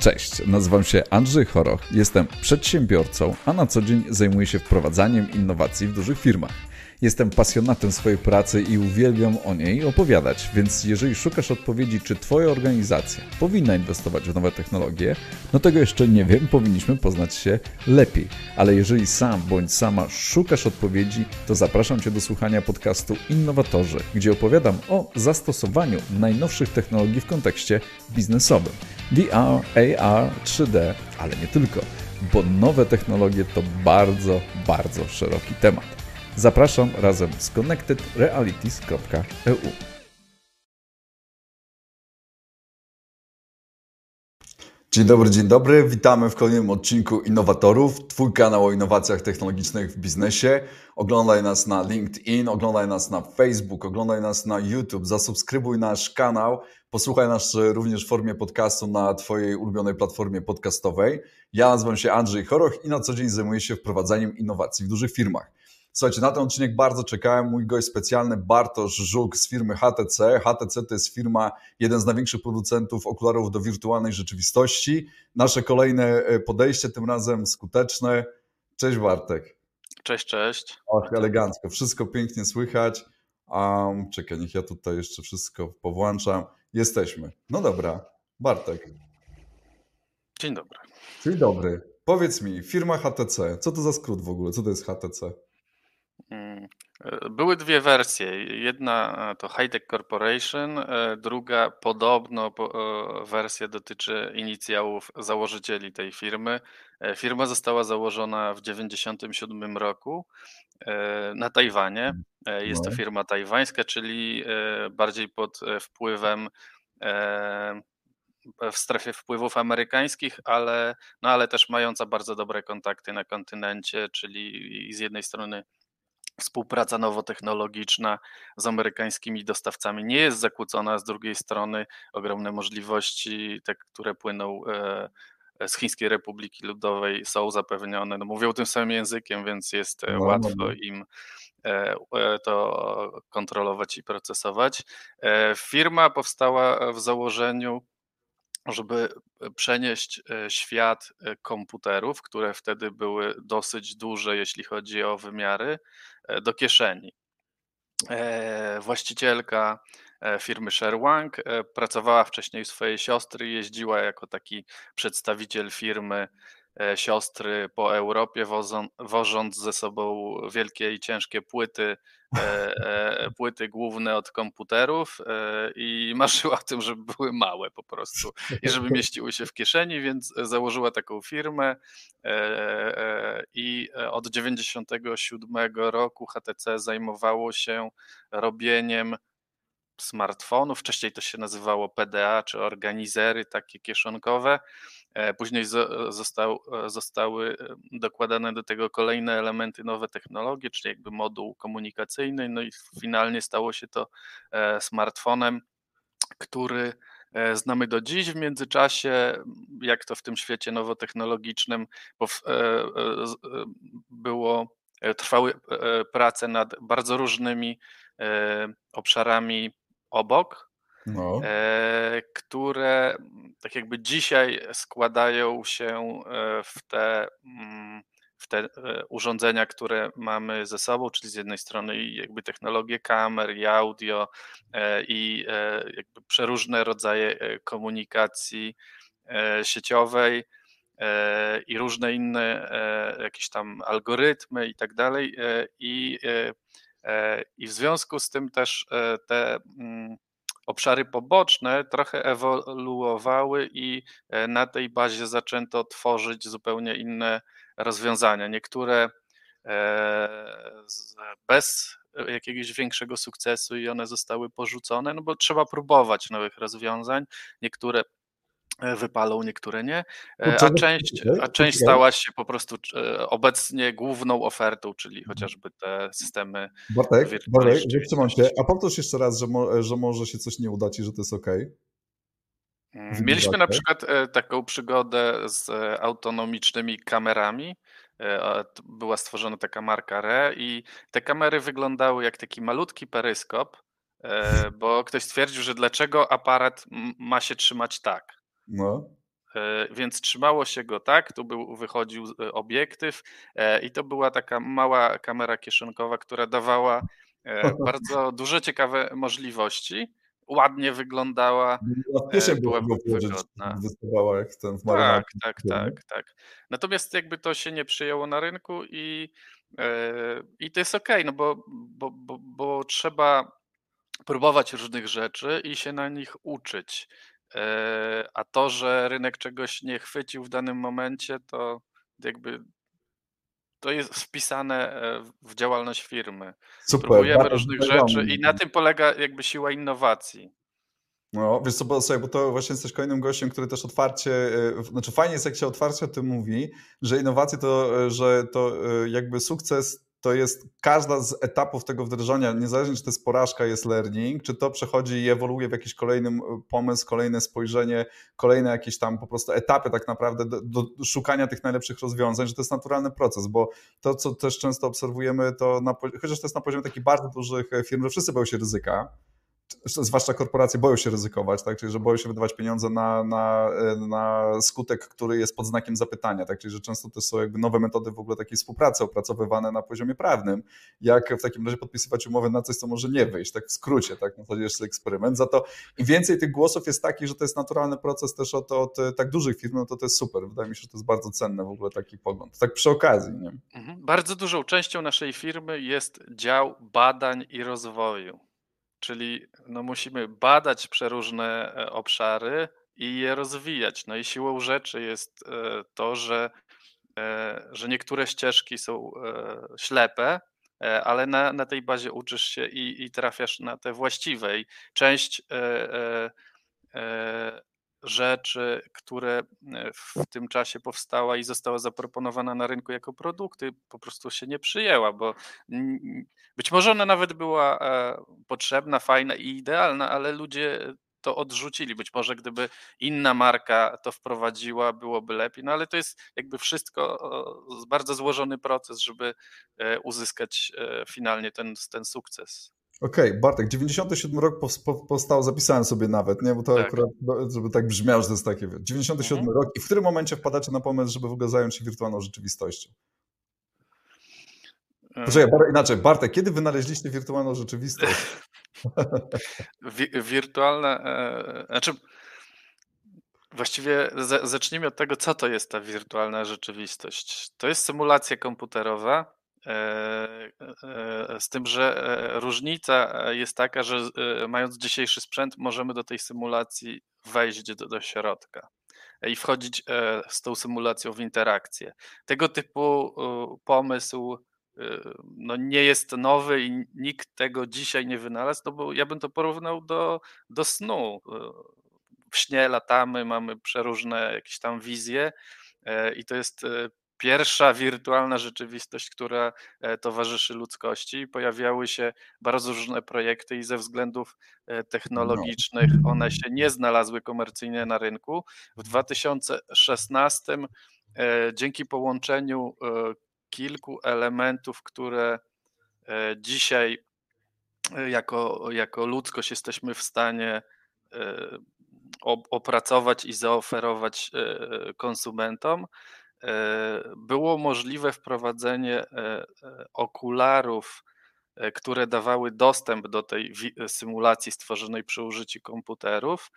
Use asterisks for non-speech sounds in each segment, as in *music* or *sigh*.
Cześć, nazywam się Andrzej Choroch, jestem przedsiębiorcą, a na co dzień zajmuję się wprowadzaniem innowacji w dużych firmach. Jestem pasjonatem swojej pracy i uwielbiam o niej opowiadać, więc jeżeli szukasz odpowiedzi, czy Twoja organizacja powinna inwestować w nowe technologie, no tego jeszcze nie wiem, powinniśmy poznać się lepiej. Ale jeżeli sam bądź sama szukasz odpowiedzi, to zapraszam Cię do słuchania podcastu Innowatorzy, gdzie opowiadam o zastosowaniu najnowszych technologii w kontekście biznesowym. VR, AR, 3D, ale nie tylko, bo nowe technologie to bardzo, bardzo szeroki temat. Zapraszam razem z connectedrealities.eu. Dzień dobry, dzień dobry. Witamy w kolejnym odcinku Innowatorów. Twój kanał o innowacjach technologicznych w biznesie. Oglądaj nas na LinkedIn, oglądaj nas na Facebook, oglądaj nas na YouTube, zasubskrybuj nasz kanał, posłuchaj nas również w formie podcastu na Twojej ulubionej platformie podcastowej. Ja nazywam się Andrzej Choroch i na co dzień zajmuję się wprowadzaniem innowacji w dużych firmach. Słuchajcie, na ten odcinek bardzo czekałem. Mój gość specjalny Bartosz Żuk z firmy HTC. HTC to jest firma, jeden z największych producentów okularów do wirtualnej rzeczywistości. Nasze kolejne e, podejście, tym razem skuteczne. Cześć Bartek. Cześć, cześć. Och, elegancko. Wszystko pięknie słychać. Um, czekaj, niech ja tutaj jeszcze wszystko powłączam. Jesteśmy. No dobra, Bartek. Dzień dobry. Dzień dobry. Powiedz mi, firma HTC, co to za skrót w ogóle? Co to jest HTC? Mm, e, były dwie wersje. Jedna e, to Hightech Corporation, e, druga podobno wersja dotyczy inicjałów założycieli tej firmy. Firma została założona w 1997 roku na Tajwanie. Jest to no. firma tajwańska, czyli bardziej pod wpływem w strefie wpływów amerykańskich, ale, no ale też mająca bardzo dobre kontakty na kontynencie, czyli z jednej strony współpraca nowotechnologiczna z amerykańskimi dostawcami nie jest zakłócona, z drugiej strony ogromne możliwości, te, które płyną e, z Chińskiej Republiki Ludowej są zapewnione, no mówią tym samym językiem, więc jest e, no, łatwo no. im e, to kontrolować i procesować. Firma powstała w założeniu żeby e, przenieść e, świat e, komputerów, które wtedy były dosyć duże, jeśli chodzi o wymiary, do kieszeni. Właścicielka firmy Sherwang pracowała wcześniej u swojej siostry, jeździła jako taki przedstawiciel firmy siostry po Europie, wożąc ze sobą wielkie i ciężkie płyty, e, e, płyty główne od komputerów i marzyła o tym, żeby były małe po prostu i żeby *laughs* mieściły się w kieszeni, więc założyła taką firmę i od 97 roku HTC zajmowało się robieniem smartfonów. Wcześniej to się nazywało PDA czy organizery takie kieszonkowe. E, później został, e, zostały e, dokładane do tego kolejne elementy, nowe technologie, czyli jakby moduł komunikacyjny, no i finalnie stało się to smartfonem, który znamy do dziś. W międzyczasie, jak to w tym świecie nowotechnologicznym było, trwały prace nad bardzo różnymi obszarami obok, no. e, które tak jakby dzisiaj składają się e, w te, mm, w te e, urządzenia, które mamy ze sobą, czyli z jednej strony jakby technologie kamer i audio i jakby przeróżne rodzaje komunikacji sieciowej i różne inne jakieś tam algorytmy i tak dalej i I w związku z tym też e, te mm, obszary poboczne trochę ewoluowały i e, na tej bazie zaczęto tworzyć zupełnie inne rozwiązania. Niektóre bez jakiegoś większego sukcesu i one zostały porzucone, no bo trzeba próbować nowych rozwiązań. Niektóre E, wypalą, niektóre nie, e, a część, a część stała się po prostu e, obecnie główną ofertą, czyli mhm. chociażby te systemy. Bartek, Bartek, zatrzymam się, a powtórz jeszcze raz, że, mo, że może się coś nie udać i że to jest OK. Mm, mieliśmy na przykład taką przygodę z autonomicznymi kamerami. Była stworzona taka marka RE i te kamery wyglądały jak taki malutki peryskop, bo ktoś stwierdził, że dlaczego aparat ma się trzymać tak. No. więc trzymało się go tak, tu był, wychodził obiektyw i to była taka mała kamera kieszonkowa, która dawała *laughs* bardzo duże, ciekawe możliwości ładnie wyglądała. Ja była wygodna. Wystawała jak ten w Tak, tak, tak, tak. Natomiast jakby to się nie przyjęło na rynku i, i to jest ok, no bo, bo, bo, bo trzeba próbować różnych rzeczy i się na nich uczyć. A to, że rynek czegoś nie chwycił w danym momencie, to jakby to jest wpisane e, w działalność firmy. Super, Próbujemy różnych rzeczy i na tym polega jakby siła innowacji. No, wiesz co, bo, sobie, bo to właśnie jesteś kolejnym gościem, który też otwarcie, e, znaczy fajnie jest jak się otwarcie o tym mówi, że innowacje to, e, że to jakby sukces to jest każda z etapów tego wdrażania, niezależnie czy to jest porażka, jest learning, czy to przechodzi i ewoluuje w jakiś kolejny pomysł, kolejne spojrzenie, kolejne jakieś tam po prostu etapy tak naprawdę do, do szukania tych najlepszych rozwiązań, że to jest naturalny proces, bo to, co też często obserwujemy, to na, chociaż to jest na poziomie takich bardzo dużych firm, że wszyscy boją się ryzyka, zwłaszcza korporacje boją się ryzykować, tak? czyli że boją się wydawać pieniądze na, na, na skutek, który jest pod znakiem zapytania, tak? czyli że często to są jakby nowe metody w ogóle takiej współpracy opracowywane na poziomie prawnym, jak w takim razie podpisywać umowy na coś, co może nie wyjść, tak w skrócie, tak, na zasadzie jest eksperyment, za to im więcej tych głosów jest takich, że to jest naturalny proces też od, od tak dużych firm, no to to jest super, wydaje mi się, że to jest bardzo cenne w ogóle taki pogląd, tak przy okazji. Nie? Mhm. Bardzo dużą częścią naszej firmy jest dział badań i rozwoju. Czyli no, musimy badać przeróżne e, obszary i je rozwijać. No i siłą rzeczy jest e, to, że, e, że niektóre ścieżki są ślepe, ale na, na tej bazie uczysz się i, i trafiasz na te właściwe. I część rzeczy, które w tym czasie powstała i została zaproponowana na rynku jako produkty, po prostu się nie przyjęła, bo być może ona nawet była e, potrzebna, fajna i idealna, ale ludzie to odrzucili. Być może gdyby inna marka to wprowadziła, byłoby lepiej, no ale to jest jakby wszystko bardzo złożony proces, żeby e, uzyskać e, finalnie ten, ten sukces. Okej, okay, Bartek, 97 rok powstał, zapisałem sobie nawet, nie? bo to tak. akurat, żeby tak brzmiało, że to jest takie, 97 mhm. rok i w którym momencie wpadacie na pomysł, żeby w ogóle zająć się wirtualną rzeczywistością? Poczekaj, Bar inaczej, Bartek, kiedy wynaleźliście wirtualną rzeczywistość? *laughs* Wi wirtualna, e, znaczy właściwie zacznijmy od tego, co to jest ta wirtualna rzeczywistość. To jest symulacja komputerowa, e, e, z tym, że różnica jest taka, że mając dzisiejszy sprzęt, możemy do tej symulacji wejść do, do środka i wchodzić z tą symulacją w interakcję. Tego typu pomysł no nie jest nowy i nikt tego dzisiaj nie wynalazł, no bo ja bym to porównał do, do snu. W śnie latamy, mamy przeróżne jakieś tam wizje e, i to jest e, pierwsza wirtualna rzeczywistość, która e, towarzyszy ludzkości. Pojawiały się bardzo różne projekty i ze względów technologicznych no. one się nie znalazły komercyjnie na rynku. W 2016 dzięki połączeniu kilku elementów, które e, dzisiaj e, jako, jako ludzkość jesteśmy w stanie e, opracować i zaoferować konsumentom, było możliwe wprowadzenie okularów, które dawały dostęp do tej symulacji stworzonej przy użyciu komputerów,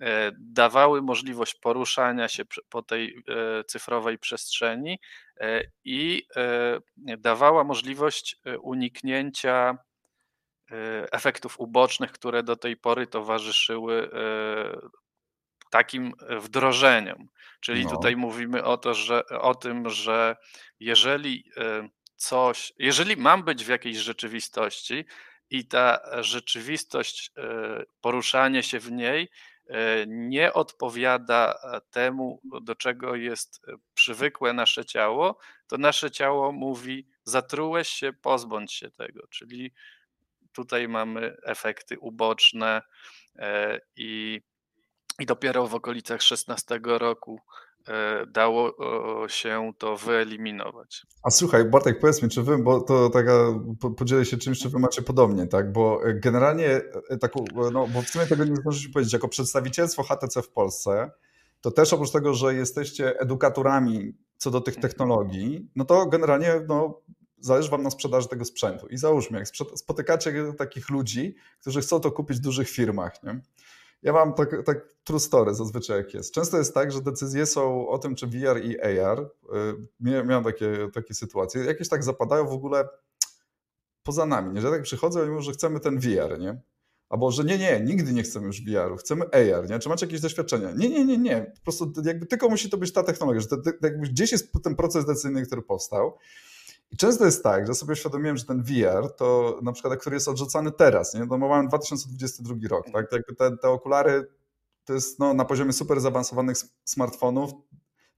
E, dawały możliwość poruszania się po tej e, cyfrowej przestrzeni e, i dawała możliwość uniknięcia efektów ubocznych, które do tej pory towarzyszyły takim wdrożeniom. Czyli no. tutaj mówimy o, to, że, o tym, że jeżeli coś, jeżeli mam być w jakiejś rzeczywistości i ta rzeczywistość, poruszanie się w niej E, nie odpowiada e, temu, do czego jest e, przywykłe nasze ciało, to nasze ciało mówi: zatrułeś się, pozbądź się tego. Czyli tutaj mamy efekty uboczne i, i dopiero w okolicach 16 roku E, dało się to wyeliminować. A słuchaj, Bartek, powiedz mi, czy wy, bo to taka, podzielę się czymś, czy wy macie podobnie, tak, bo generalnie taką, no bo w sumie tego nie zdążyliśmy powiedzieć, jako przedstawicielstwo HTC w Polsce, to też oprócz tego, że jesteście edukatorami co do tych mhm. technologii, no to generalnie no, zależy Wam na sprzedaży tego sprzętu. I załóżmy, jak spotykacie takich ludzi, którzy chcą to kupić w dużych firmach, nie? Ja mam tak, tak true story zazwyczaj jak jest. Często jest tak, że decyzje są o tym, czy VR i AR, y, miałem takie, takie sytuacje, jakieś tak zapadają w ogóle poza nami, nie? że tak przychodzą i mówią, że chcemy ten VR, nie? Albo, że nie, nie, nigdy nie chcemy już VR-u, chcemy AR, nie? Czy macie jakieś doświadczenia? Nie, nie, nie, nie. Po prostu jakby tylko musi to być ta technologia, że to, jakby gdzieś jest ten proces decyzyjny, który powstał. I często jest tak, że sobie uświadomiłem, że ten VR, to na przykład, który jest odrzucany teraz, nie? No mamy 2022 rok, tak? Jakby te, te okulary to jest no, na poziomie super zaawansowanych smartfonów,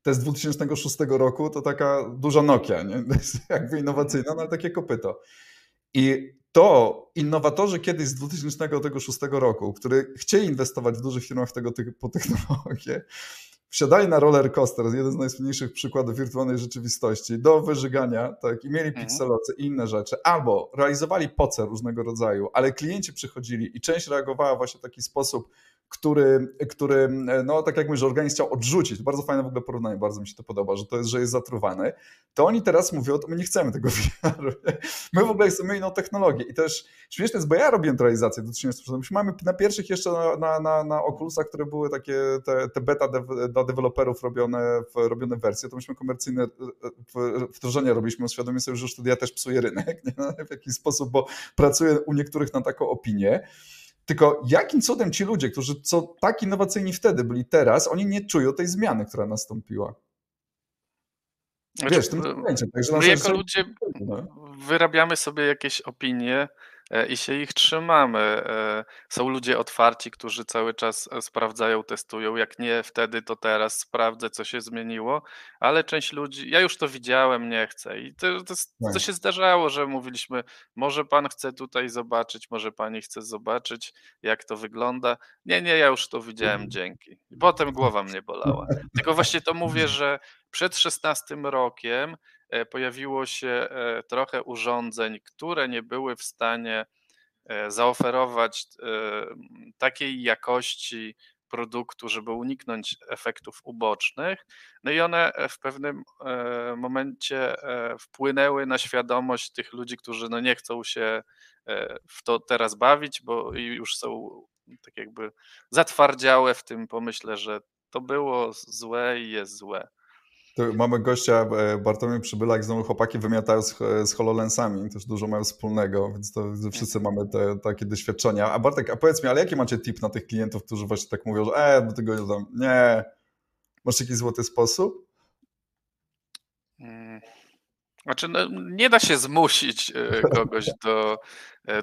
te z 2006 roku to taka duża Nokia, nie? *laughs* To jest jakby innowacyjna, no ale takie kopyto. I to innowatorzy kiedyś z 2006 roku, którzy chcieli inwestować w dużych firmach w tego typu technologie, wsiadali na roller coaster, jeden z najsłynniejszych przykładów wirtualnej rzeczywistości, do wyżygania, tak, i mieli mhm. pixeloce i inne rzeczy, albo realizowali poce różnego rodzaju, ale klienci przychodzili i część reagowała właśnie w taki sposób, który, który no tak jak mówisz, organizm chciał odrzucić, to bardzo fajne w ogóle porównanie, bardzo mi się to podoba, że to jest, że jest zatruwany, to oni teraz mówią, to my nie chcemy tego *laughs* VR. My w ogóle chcemy inną technologię i też śmieszne jest, bo ja robię realizację do 30 mamy na pierwszych jeszcze na, na, na, Oculusach, które były takie te, te beta dla deweloperów robione, robione wersje, to myśmy komercyjne wdrożenia robiliśmy, świadomie sobie, że już wtedy ja też psuję rynek *laughs* nie? w jakiś sposób, bo pracuję u niektórych na taką opinię. Tylko jakim cudem ci ludzie, którzy co tak innowacyjni wtedy byli teraz, oni nie czują tej zmiany, która nastąpiła? Znaczy, Wiesz, w tym momencie. Także my jako ludzie no. wyrabiamy sobie jakieś opinie, i się ich trzymamy. E, są ludzie otwarci, którzy cały czas e, sprawdzają, testują. Jak nie wtedy, to teraz sprawdzę, co się zmieniło, ale część ludzi, ja już to widziałem, nie chcę. I to, to, to tak. się zdarzało, że mówiliśmy, może pan chce tutaj zobaczyć, może pani chce zobaczyć, jak to wygląda. Nie, nie, ja już to widziałem, mhm. dzięki. Potem głowa mnie *laughs* bolała. Tylko właśnie to mówię, że przed 16 rokiem E, pojawiło się e, trochę urządzeń, które nie były w stanie e, zaoferować takiej jakości produktu, żeby uniknąć efektów ubocznych. No i one w pewnym momencie wpłynęły na świadomość tych ludzi, którzy no nie chcą się w to teraz bawić, bo już są tak jakby zatwardziałe w tym pomyśle, że to było złe i jest złe. Mamy gościa, e, Bartłomiej Przybyla, jak znowu chłopaki wymiatają z, z HoloLensami, też dużo mają wspólnego, więc to wszyscy mhm. mamy te takie doświadczenia. A Bartek, a powiedz mi, ale jaki macie tip na tych klientów, którzy właśnie tak mówią, że e, do tego tam, nie, masz jakiś złoty sposób? Mm. Znaczy, no, nie da się zmusić e, kogoś do, e,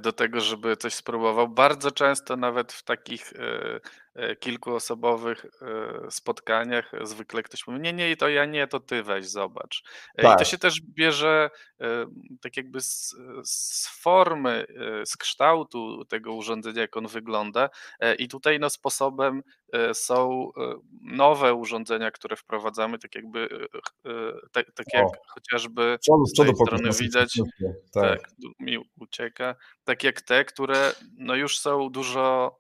do tego, żeby coś spróbował. Bardzo często nawet w takich e, kilkuosobowych spotkaniach zwykle ktoś mówi, nie, nie, to ja nie, to ty weź, zobacz. Tak. I to tak. się też bierze tak jakby z, z formy, z kształtu tego urządzenia, jak on wygląda i tutaj no sposobem są nowe urządzenia, które wprowadzamy, tak jakby tak, tak jak o. chociażby z tej strony widać, tak. tak, mi ucieka, tak jak te, które no już są dużo,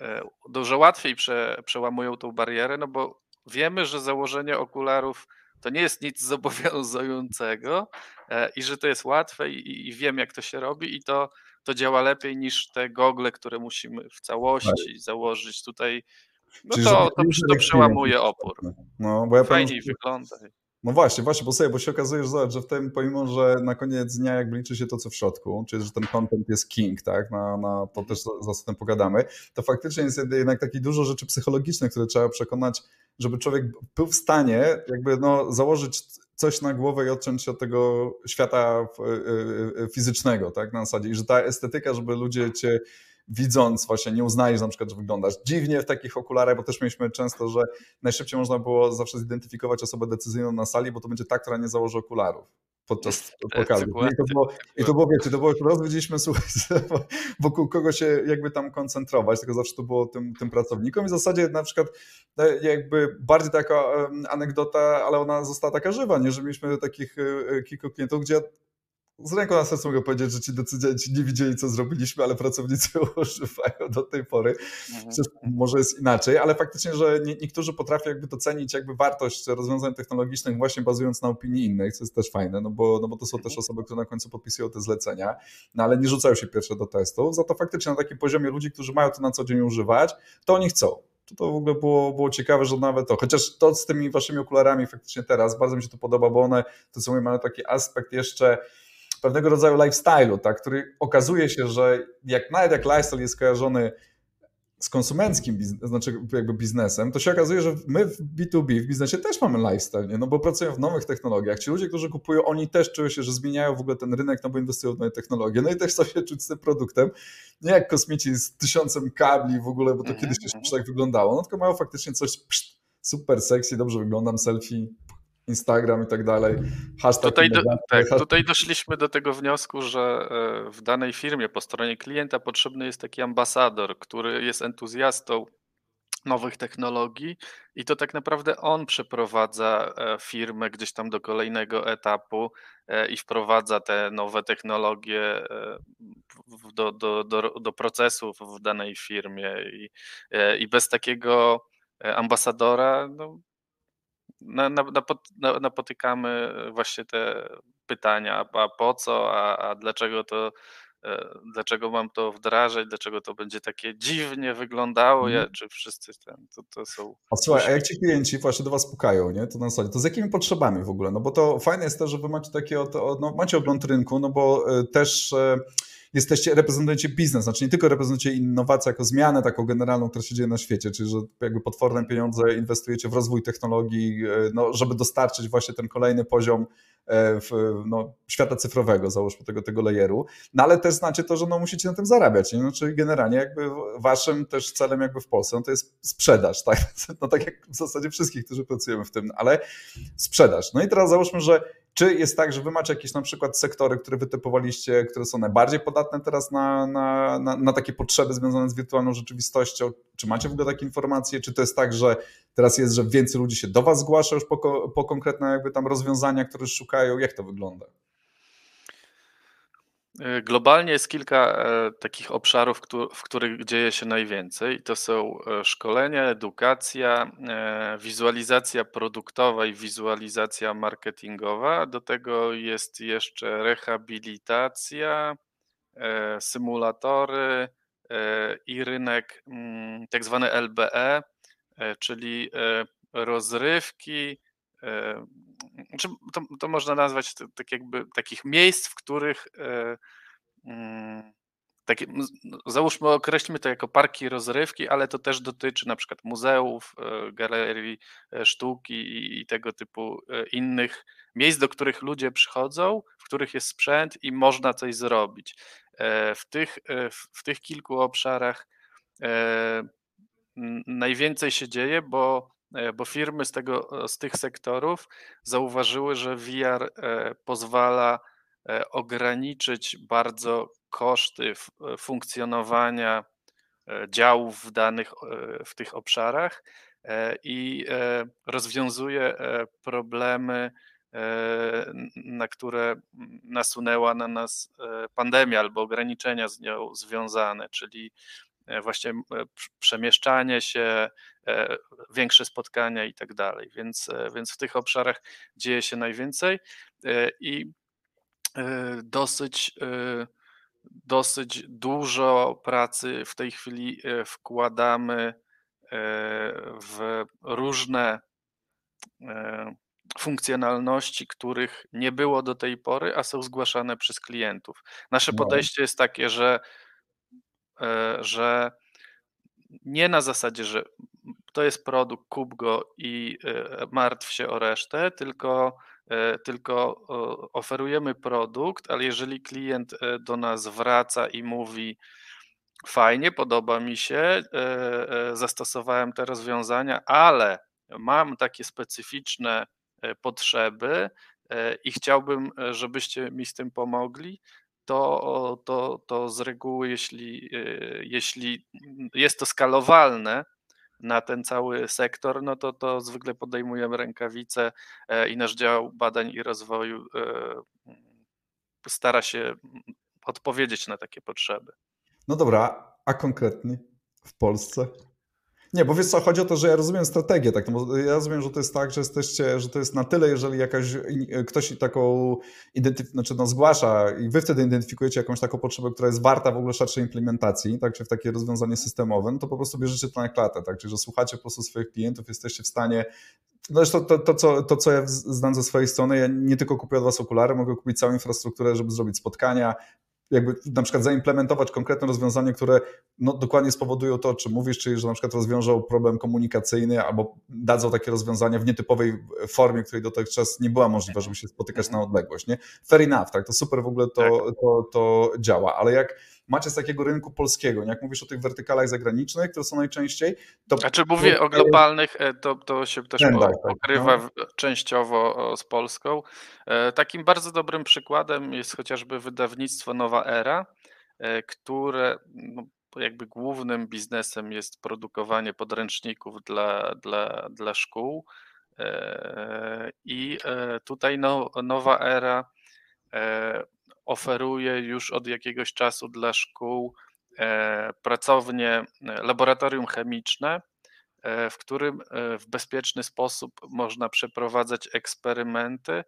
e, dużo łatwiej prze, przełamują tą barierę, no bo wiemy, że założenie okularów to nie jest nic *laughs* zobowiązującego e, i że to jest łatwe i, i wiem, jak to się robi i to, to działa lepiej niż te gogle, które musimy w całości tak. założyć tutaj. No to, to, to przełamuje opór. No, bo ja Fajniej wygląda. No właśnie, właśnie, bo sobie, bo się okazuje, że, zobacz, że w tym, pomimo, że na koniec dnia jakby liczy się to, co w środku, czyli że ten content jest king, tak, na, na to też za tym pogadamy, to faktycznie jest jednak takich dużo rzeczy psychologicznych, które trzeba przekonać, żeby człowiek był w stanie jakby no, założyć coś na głowę i odciąć się od tego świata fizycznego, tak, na zasadzie, i że ta estetyka, żeby ludzie cię widząc właśnie nie uznajesz na przykład, że wyglądasz dziwnie w takich okularach, bo też mieliśmy często, że najszybciej można było zawsze zidentyfikować osobę decyzyjną na sali, bo to będzie ta, która nie założy okularów podczas *laughs* pokazu. I to było, i to było wiecie, to było, raz wiedzieliśmy, *laughs* słuchaj, wokół kogo się jakby tam koncentrować, tylko zawsze to było tym, tym pracownikom i w zasadzie na przykład e, jakby bardziej taka anegdota, ale ona została taka żywa, nie, że mieliśmy takich e, kilku klientów, gdzie z ręką na sercu mogę powiedzieć, że ci decydenci nie widzieli, co zrobiliśmy, ale pracownicy *laughs* używają do tej pory. Mhm. Może jest inaczej, ale faktycznie, że nie, niektórzy potrafią jakby docenić jakby wartość rozwiązań technologicznych właśnie bazując na opinii innych, co jest też fajne, no bo, no bo to są też mhm. osoby, które na końcu podpisują te zlecenia, no ale nie rzucają się pierwsze do testów, za to faktycznie na takim poziomie ludzi, którzy mają to na co dzień używać, to oni chcą to, to w ogóle było, było ciekawe, że nawet to, chociaż to z tymi waszymi okularami faktycznie teraz, bardzo mi się to podoba, bo one, to co mówię, mają taki aspekt jeszcze pewnego rodzaju lifestyle'u, tak, który okazuje się, że jak nawet jak lifestyle jest kojarzony z konsumenckim, znaczy jakby biznesem, to się okazuje, że my w B2B, w biznesie też mamy lifestyle, nie? no bo pracują w nowych technologiach. Ci ludzie, którzy kupują, oni też czują się, że zmieniają w ogóle ten rynek, no bo inwestują w nowe technologie. No i też chcą się czuć z tym produktem, nie jak kosmici z tysiącem kabli w ogóle, bo to mm -hmm. kiedyś jeszcze mhm. tak wyglądało, no tylko mają faktycznie coś pszt, super sexy, dobrze wyglądam, selfie, Instagram i tak dalej. Hashtag tutaj, do, tak, tutaj doszliśmy do tego wniosku, że e, w danej firmie po stronie klienta potrzebny jest taki ambasador, który jest entuzjastą nowych technologii i to tak naprawdę on przeprowadza e, firmę gdzieś tam do kolejnego etapu e, i wprowadza te nowe technologie do, do, do, do procesów w danej firmie i, i bez takiego ambasadora no, napotykamy właśnie te pytania, a po co, a, a dlaczego to e, dlaczego mam to wdrażać, dlaczego to będzie takie dziwnie wyglądało, ja, mhm. czy wszyscy ten, to, to są... A słuchaj, a jak ci klienci właśnie do was pukają, nie, to na zasadzie, to z jakimi potrzebami w ogóle, no bo to fajne jest to, że wy macie takie, no, macie ogląd rynku, no bo e, też e, jesteście, reprezentujecie biznes, znaczy nie tylko reprezentujecie innowację jako zmianę taką generalną, która się dzieje na świecie, czyli że jakby potworne pieniądze inwestujecie w rozwój technologii, e, no, żeby dostarczyć właśnie ten kolejny poziom e, w, no, świata cyfrowego, załóżmy tego, tego layeru, no ale też znacie to, że no, musicie na tym zarabiać, nie? No, czyli generalnie jakby waszym też celem jakby w Polsce no, to jest sprzedaż, tak? *laughs* No tak jak w zasadzie wszystkich, którzy pracujemy w tym, ale sprzedaż. No i teraz załóżmy, że czy jest tak, że wy macie jakieś na przykład sektory, które wytypowaliście, które są najbardziej podatne teraz na, na, na, na, takie potrzeby związane z wirtualną rzeczywistością? Czy macie w ogóle takie informacje? Czy to jest tak, że teraz jest, że więcej ludzi się do was zgłasza już po, po konkretne jakby tam rozwiązania, które szukają? Jak to wygląda? E, globalnie jest kilka e, takich obszarów, w których dzieje się najwięcej. To są e, szkolenia, edukacja, wizualizacja produktowa i wizualizacja marketingowa. Do tego jest jeszcze rehabilitacja, symulatory i rynek mm, tak zwany LBE, czyli rozrywki. To, to można nazwać tak jakby takich miejsc, w których mm, takie, załóżmy, określmy to jako parki rozrywki, ale to też dotyczy na przykład muzeów, e, galerii e, sztuki i tego typu e, innych miejsc, do których ludzie przychodzą, w których jest sprzęt i można coś zrobić. W tych, w tych kilku obszarach najwięcej się dzieje, bo, bo firmy z, tego, z tych sektorów zauważyły, że VR pozwala ograniczyć bardzo koszty e, funkcjonowania e, działów w danych e, w tych obszarach i rozwiązuje problemy, na które nasunęła na nas pandemia albo ograniczenia z nią związane, czyli właśnie przemieszczanie się, większe spotkania i tak dalej. Więc, więc w tych obszarach dzieje się najwięcej i dosyć dosyć dużo pracy w tej chwili e, wkładamy e, w różne e, funkcjonalności, których nie było do tej pory, a są zgłaszane przez klientów. Nasze no. podejście jest takie, że, że nie na zasadzie, że to jest produkt, kup go i martw się o resztę, tylko E, tylko oferujemy produkt, ale jeżeli klient e, do nas wraca i mówi, fajnie, podoba mi się, e, zastosowałem te rozwiązania, ale mam takie specyficzne potrzeby i chciałbym, żebyście mi z tym pomogli, to, to, to z reguły, jeśli, jeśli jest to skalowalne, na ten cały sektor, no to, to zwykle podejmujemy rękawice e, i nasz dział badań i rozwoju e, stara się odpowiedzieć na takie potrzeby. No dobra, a konkretnie w Polsce? Nie, bo wiesz co, chodzi o to, że ja rozumiem strategię, tak, no ja rozumiem, że to jest tak, że jesteście, że to jest na tyle, jeżeli jakaś, ktoś taką identyf- znaczy no zgłasza i wy wtedy identyfikujecie jakąś taką potrzebę, która jest warta w ogóle szerszej implementacji, tak, czy w takie rozwiązanie systemowe, no to po prostu bierzecie to na klatę, tak, czyli że słuchacie po prostu swoich klientów, jesteście w stanie Zresztą to, to, co, to, co ja znam ze swojej strony, ja nie tylko kupię od Was okulary, mogę kupić całą infrastrukturę, żeby zrobić spotkania, jakby na przykład zaimplementować konkretne rozwiązanie, które no, dokładnie spowodują to, o czym mówisz, czyli że na przykład rozwiążą problem komunikacyjny albo dadzą takie rozwiązania w nietypowej formie, której dotychczas nie była możliwa, żeby się spotykać na odległość. Nie? Fair enough, tak? To super w ogóle to, tak. to, to działa, ale jak macie z takiego rynku polskiego, jak mówisz o tych wertykalach zagranicznych, które są najczęściej, to... A czy mówię o globalnych, e, to, to się też tak, tak, pokrywa no. częściowo z Polską. E, takim bardzo dobrym przykładem jest chociażby wydawnictwo Nowa Era, e, które no, jakby głównym biznesem jest produkowanie podręczników dla, dla, dla szkół. I tutaj no, Nowa Era oferuje już od jakiegoś czasu dla szkół e, pracownie, e, laboratorium chemiczne, e, w którym w bezpieczny sposób można przeprowadzać eksperymenty,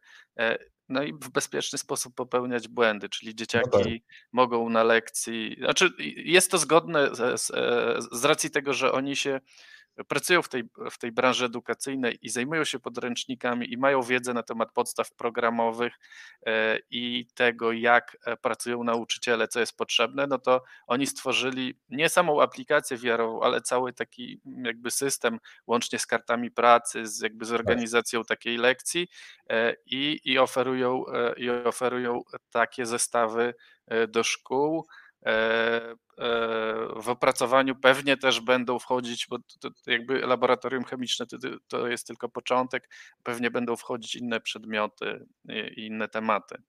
no i w bezpieczny sposób popełniać błędy, czyli no dzieciaki no tak. mogą na lekcji, znaczy jest to zgodne z, z, z racji tego, że oni się pracują w tej, w tej branży edukacyjnej i zajmują się podręcznikami i mają wiedzę na temat podstaw programowych e, i tego, jak e, pracują nauczyciele, co jest potrzebne, no to oni stworzyli nie samą aplikację VR-ową, ale cały taki mm, jakby system, łącznie z kartami pracy, z jakby z tak. organizacją takiej lekcji e, i, i, oferują, i oferują takie zestawy do szkół. E, e, w opracowaniu pewnie też będą wchodzić, bo to, to jakby laboratorium chemiczne to, to, jest tylko początek, pewnie będą wchodzić inne przedmioty i inne tematy.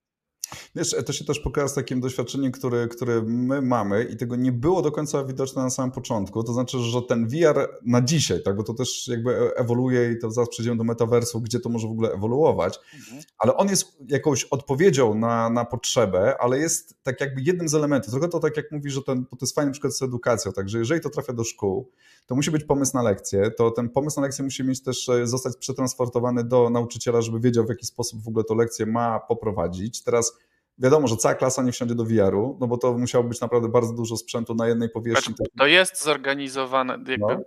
Wiesz, to się też pokazuje z takim doświadczeniem, które, które my mamy i tego nie było do końca widoczne na samym początku. To znaczy, że ten VR na dzisiaj, tak, bo to też jakby ewoluuje i to zaraz przejdziemy do metaversu, gdzie to może w ogóle ewoluować, mhm. ale on jest jakąś odpowiedzią na, na potrzebę, ale jest tak jakby jednym z elementów. Trochę to tak jak mówisz, że ten, to jest fajny przykład z edukacją, także jeżeli to trafia do szkół, to musi być pomysł na lekcję, to ten pomysł na lekcję musi mieć też, e, zostać przetransportowany do nauczyciela, żeby wiedział w jaki sposób w ogóle to lekcję ma poprowadzić. Teraz wiadomo, że cała klasa nie wsiądzie do VR-u, no bo to musiało być naprawdę bardzo dużo sprzętu na jednej powierzchni. Znaczy, to jest zorganizowane, jakby no.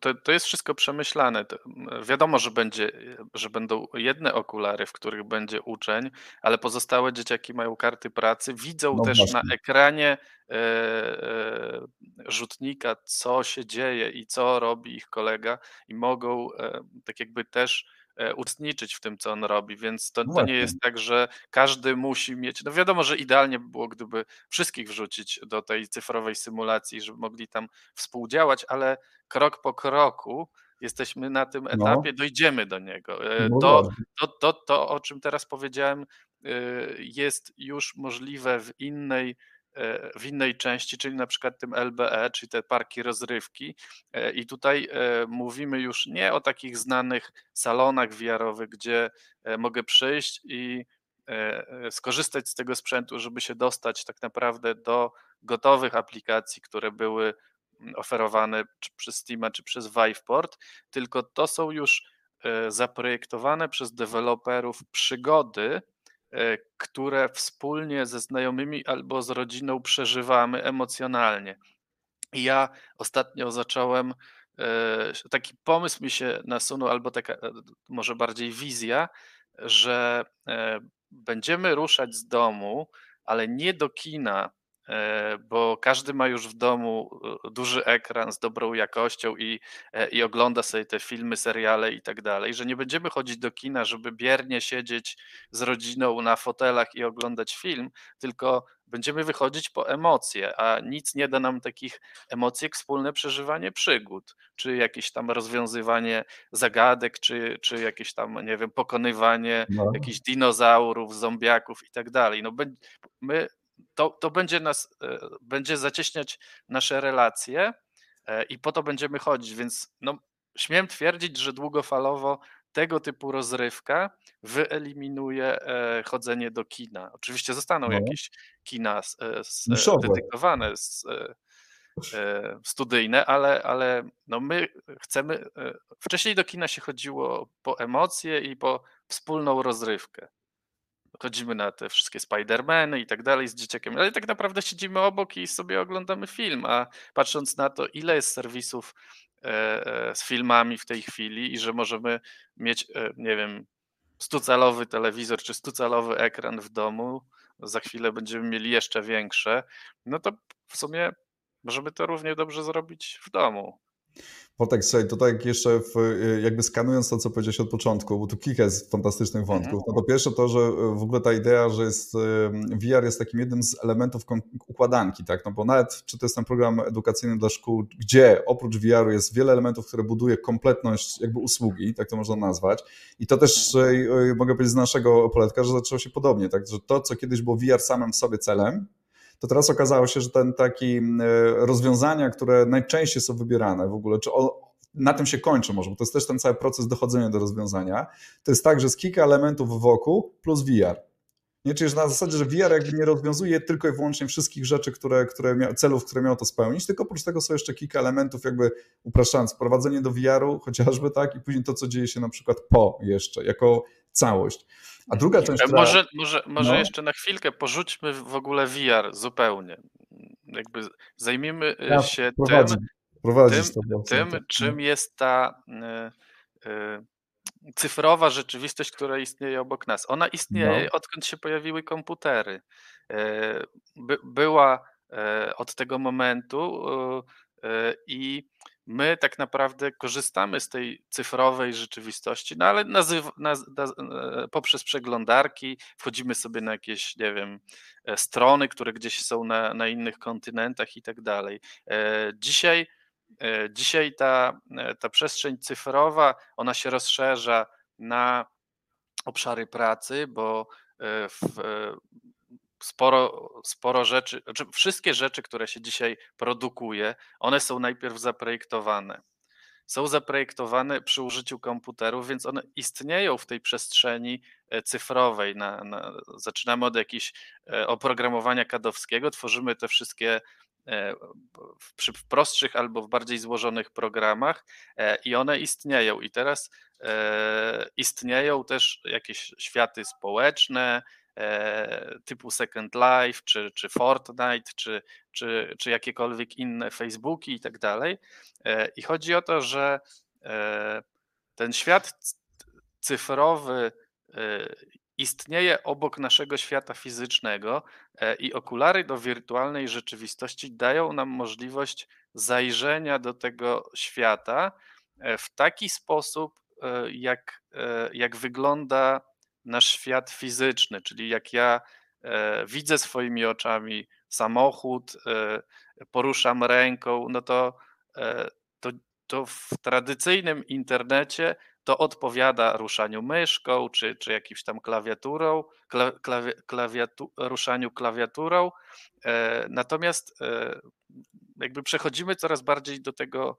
To, to jest wszystko przemyślane. To wiadomo, że, będzie, że będą jedne okulary, w których będzie uczeń, ale pozostałe dzieciaki mają karty pracy, widzą no też właśnie. na ekranie e, rzutnika, co się dzieje i co robi ich kolega, i mogą e, tak jakby też E, uczestniczyć w tym, co on robi, więc to, to, nie jest tak, że każdy musi mieć. No wiadomo, że idealnie by było, gdyby wszystkich wrzucić do tej cyfrowej symulacji, żeby mogli tam współdziałać, ale krok po kroku jesteśmy na tym no. etapie, no. dojdziemy do niego. E, no to, to, to, to, o czym teraz powiedziałem, e, jest już możliwe w innej w innej części, czyli na przykład tym LBE, czyli te parki rozrywki. E, I tutaj e, mówimy już nie o takich znanych salonach wiarowych, gdzie e, mogę przyjść i skorzystać z tego sprzętu, żeby się dostać tak naprawdę do gotowych aplikacji, które były mm, oferowane czy przez Steama, czy przez Viveport, tylko to są już zaprojektowane przez deweloperów przygody, które wspólnie ze znajomymi albo z rodziną przeżywamy emocjonalnie. I ja ostatnio zacząłem, e, taki pomysł mi się nasunął, albo taka e, może bardziej wizja, że będziemy ruszać z domu, ale nie do kina, E, bo każdy ma już w domu e, duży ekran z dobrą jakością i, e, i ogląda sobie te filmy, seriale i tak dalej, że nie będziemy chodzić do kina, żeby biernie siedzieć z rodziną na fotelach i oglądać film, tylko będziemy wychodzić po emocje, a nic nie da nam takich emocji jak wspólne przeżywanie przygód, czy jakieś tam rozwiązywanie zagadek, czy, czy jakieś tam, nie wiem, pokonywanie no. jakichś dinozaurów, zombiaków i tak dalej. No, my to, to będzie nas, e, będzie zacieśniać nasze relacje e, i po to będziemy chodzić, więc no, śmiem twierdzić, że długofalowo tego typu rozrywka wyeliminuje chodzenie do kina. Oczywiście zostaną no. jakieś kina dedykowane, studyjne, ale, ale no my chcemy. Wcześniej do kina się chodziło po emocje i po wspólną rozrywkę chodzimy na te wszystkie Spidermany i tak dalej z dzieciakiem, ale tak naprawdę siedzimy obok i sobie oglądamy film, a patrząc na to, ile jest serwisów e, e, z filmami w tej chwili i że możemy mieć, e, nie wiem, 100-calowy telewizor czy 100-calowy ekran w domu, za chwilę będziemy mieli jeszcze większe, no to w sumie możemy to równie dobrze zrobić w domu. Wojtek, słuchaj, to tak jeszcze w, y, jakby skanując to, co powiedziałeś od początku, bo tu kilka jest fantastycznych mhm. wątków. No to pierwsze to, że y, w ogóle ta idea, że jest y, VR jest takim jednym z elementów układanki, tak? No bo nawet czy to jest ten program edukacyjny dla szkół, gdzie oprócz VR-u jest wiele elementów, które buduje kompletność jakby usługi, tak to można nazwać. I to też mhm. mogę powiedzieć z naszego poletka, że zaczęło się podobnie, tak? Że to, co kiedyś było VR samym sobie celem, to teraz okazało się, że ten taki rozwiązania, które najczęściej są wybierane w ogóle, czy na tym się kończy może, bo to jest też ten cały proces dochodzenia do rozwiązania, to jest tak, że jest kilka elementów wokół plus VR. Nie, czyli że na zasadzie, że VR jakby nie rozwiązuje tylko i wyłącznie wszystkich rzeczy, które, które mia, celów, które miało to spełnić, tylko oprócz tego są jeszcze kilka elementów, jakby upraszczając, wprowadzenie do VR-u chociażby, tak, i później to, co dzieje się na przykład po jeszcze, jako całość. A druga część. Która... Może, może, może no. jeszcze na chwilkę porzućmy w ogóle VR zupełnie. Jakby zajmijmy ja, się prowadzi, tym, prowadzić tym. Tym, tak, czym jest ta y, y, cyfrowa rzeczywistość, która istnieje obok nas. Ona istnieje no. odkąd się pojawiły komputery. E, by, była e, od tego momentu e, i my tak naprawdę korzystamy z tej cyfrowej rzeczywistości, no ale naz, naz, e, poprzez przeglądarki wchodzimy sobie na jakieś, nie wiem, e, strony, które gdzieś są na, na innych kontynentach i tak dalej. E, dzisiaj, dzisiaj ta, ta przestrzeń cyfrowa, ona się rozszerza na obszary pracy, bo w, sporo, sporo rzeczy, znaczy wszystkie rzeczy, które się dzisiaj produkuje, one są najpierw zaprojektowane. Są zaprojektowane przy użyciu komputerów, więc one istnieją w tej przestrzeni e, cyfrowej. Na, na, zaczynamy od jakiegoś e, oprogramowania kadowskiego, tworzymy te wszystkie e, w, przy prostszych albo w bardziej złożonych programach i one istnieją. I teraz istnieją też jakieś światy społeczne, typu Second Life, czy, czy Fortnite, czy, czy, czy jakiekolwiek inne Facebooki i tak dalej. E, I chodzi o to, że e, ten świat cyfrowy istnieje obok naszego świata fizycznego i okulary do wirtualnej rzeczywistości dają nam możliwość zajrzenia do tego świata w taki sposób, jak, jak wygląda nasz świat fizyczny, czyli jak ja e, widzę swoimi oczami samochód, e, poruszam ręką, no to, e, to, to w tradycyjnym internecie to odpowiada ruszaniu myszką, czy, czy jakimś tam klawiaturą, klawi, klawiatu, ruszaniu klawiaturą. Natomiast jakby przechodzimy coraz bardziej do tego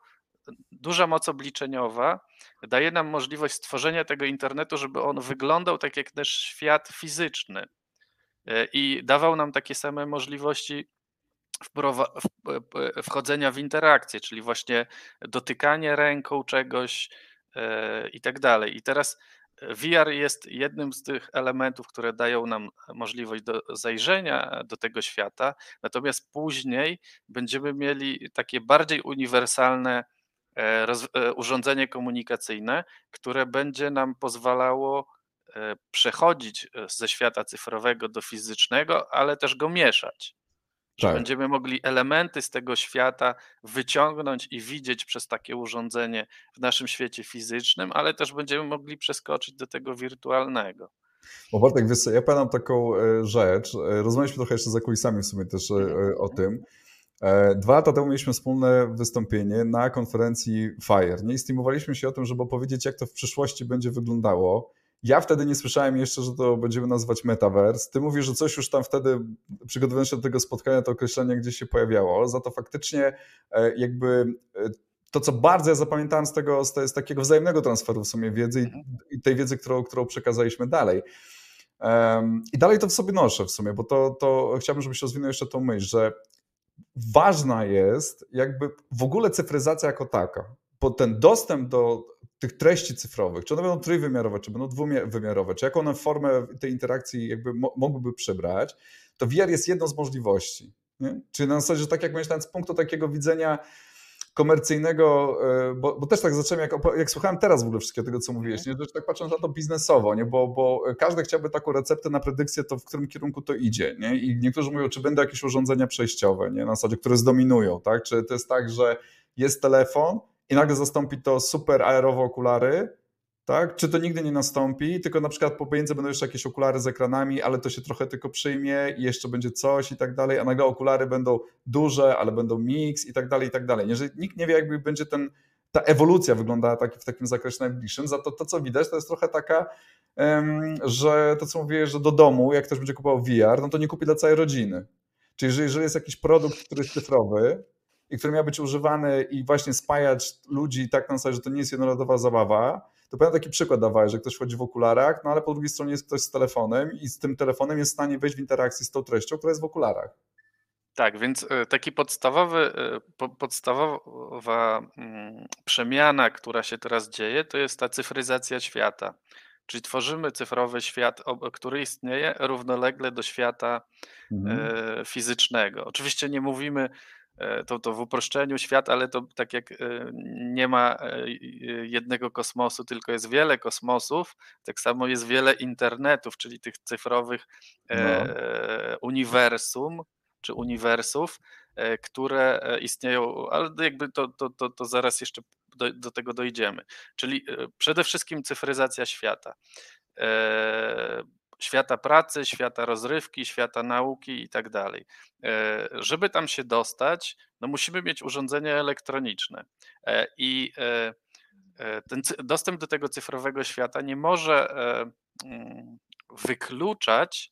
duża moc obliczeniowa daje nam możliwość stworzenia tego internetu, żeby on wyglądał tak jak nasz świat fizyczny e, i dawał nam takie same możliwości wchodzenia w interakcję, czyli właśnie dotykanie ręką czegoś e, i tak dalej. I teraz VR jest jednym z tych elementów, które dają nam możliwość do zajrzenia do tego świata, natomiast później będziemy mieli takie bardziej uniwersalne E, e, urządzenie komunikacyjne, które będzie nam pozwalało e, przechodzić ze świata cyfrowego do fizycznego, ale też go mieszać. Tak. Będziemy mogli elementy z tego świata wyciągnąć i widzieć przez takie urządzenie w naszym świecie fizycznym, ale też będziemy mogli przeskoczyć do tego wirtualnego. Bo Bartek, wiesz, ja pamiętam taką rzecz, rozmawialiśmy trochę jeszcze za kulisami w sumie też mhm. o tym, E, dwa lata temu mieliśmy wspólne wystąpienie na konferencji FIRE. Nie streamowaliśmy się o tym, żeby opowiedzieć, jak to w przyszłości będzie wyglądało. Ja wtedy nie słyszałem jeszcze, że to będziemy nazywać metaverse. Ty mówisz, że coś już tam wtedy, przygotowując się do tego spotkania, to określenie gdzieś się pojawiało. Za to faktycznie e, jakby e, to, co bardzo ja zapamiętałem z tego, z, takiego wzajemnego transferu w sumie wiedzy mhm. i tej wiedzy, którą, którą przekazaliśmy dalej. I dalej to w sobie noszę w sumie, bo to, to chciałbym, żebyś rozwinął jeszcze tą myśl, że ważna jest jakby w ogóle cyfryzacja jako taka, bo ten dostęp do tych treści cyfrowych, czy one będą trójwymiarowe, czy będą dwuwymiarowe, czy jaką one formę tej interakcji jakby mogłyby przybrać, to VR jest jedną z możliwości. Nie? Czyli na zasadzie, że tak jak myślałem, z punktu takiego widzenia komercyjnego, e, bo, bo, też tak zacząłem, jak, jak słuchałem teraz w ogóle wszystkiego tego, co mówiłeś, nie? że tak patrząc na to biznesowo, nie? Bo, bo każdy chciałby taką receptę na predykcję, to w którym kierunku to idzie. Nie? I niektórzy mówią, czy będą jakieś urządzenia przejściowe, nie? na zasadzie, które zdominują, tak? Czy to jest tak, że jest telefon i nagle zastąpi to super aerowe okulary, tak? Czy to nigdy nie nastąpi, tylko na przykład po pomiędzy będą jeszcze jakieś okulary z ekranami, ale to się trochę tylko przyjmie i jeszcze będzie coś i tak dalej, a nagle okulary będą duże, ale będą mix i tak dalej, i tak dalej. Jeżeli nikt nie wie, jakby będzie ten, ta ewolucja wyglądała tak, w takim zakresie najbliższym, za to, to co widać, to jest trochę taka, że to co mówię, że do domu, jak ktoś będzie kupował VR, no to nie kupi dla całej rodziny. Czyli jeżeli, jeżeli jest jakiś produkt, który jest cyfrowy, i który miał być używany i właśnie spajać ludzi tak na zasadzie, że to nie jest jednorazowa zabawa, to pamiętam taki przykład dawałeś, że ktoś chodzi w okularach, no ale po drugiej stronie jest ktoś z telefonem i z tym telefonem jest w stanie wejść w interakcję z tą treścią, która jest w okularach. Tak, więc e, taki podstawowy, e, podstawowa mm, przemiana, która się teraz dzieje, to jest ta cyfryzacja świata. Czyli tworzymy cyfrowy świat, który istnieje równolegle do świata mhm. E, fizycznego. Oczywiście nie mówimy to, to w uproszczeniu świat, ale to tak jak e, nie ma e, jednego kosmosu, tylko jest wiele kosmosów, tak samo jest wiele internetów, czyli tych cyfrowych no. uniwersum czy uniwersów, które istnieją, ale jakby to, to, to, to zaraz jeszcze do, do tego dojdziemy. Czyli przede wszystkim cyfryzacja świata świata pracy, świata rozrywki, świata nauki i tak dalej. E, żeby tam się dostać, no musimy mieć urządzenia elektroniczne. E, I e, ten dostęp do tego cyfrowego świata nie może mm, wykluczać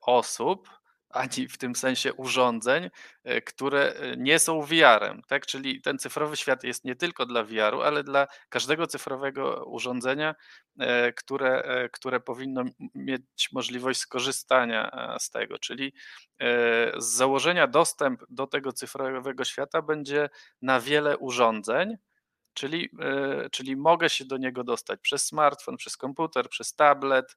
osób, ani w tym sensie urządzeń, e, które e, nie są VR-em. Tak? Czyli ten cyfrowy świat jest nie tylko dla VR-u, ale dla każdego cyfrowego urządzenia, e, które, które powinno mieć możliwość skorzystania z tego. Czyli z założenia dostęp do tego cyfrowego świata będzie na wiele urządzeń. Czyli, czyli mogę się do niego dostać przez smartfon, przez komputer, przez tablet,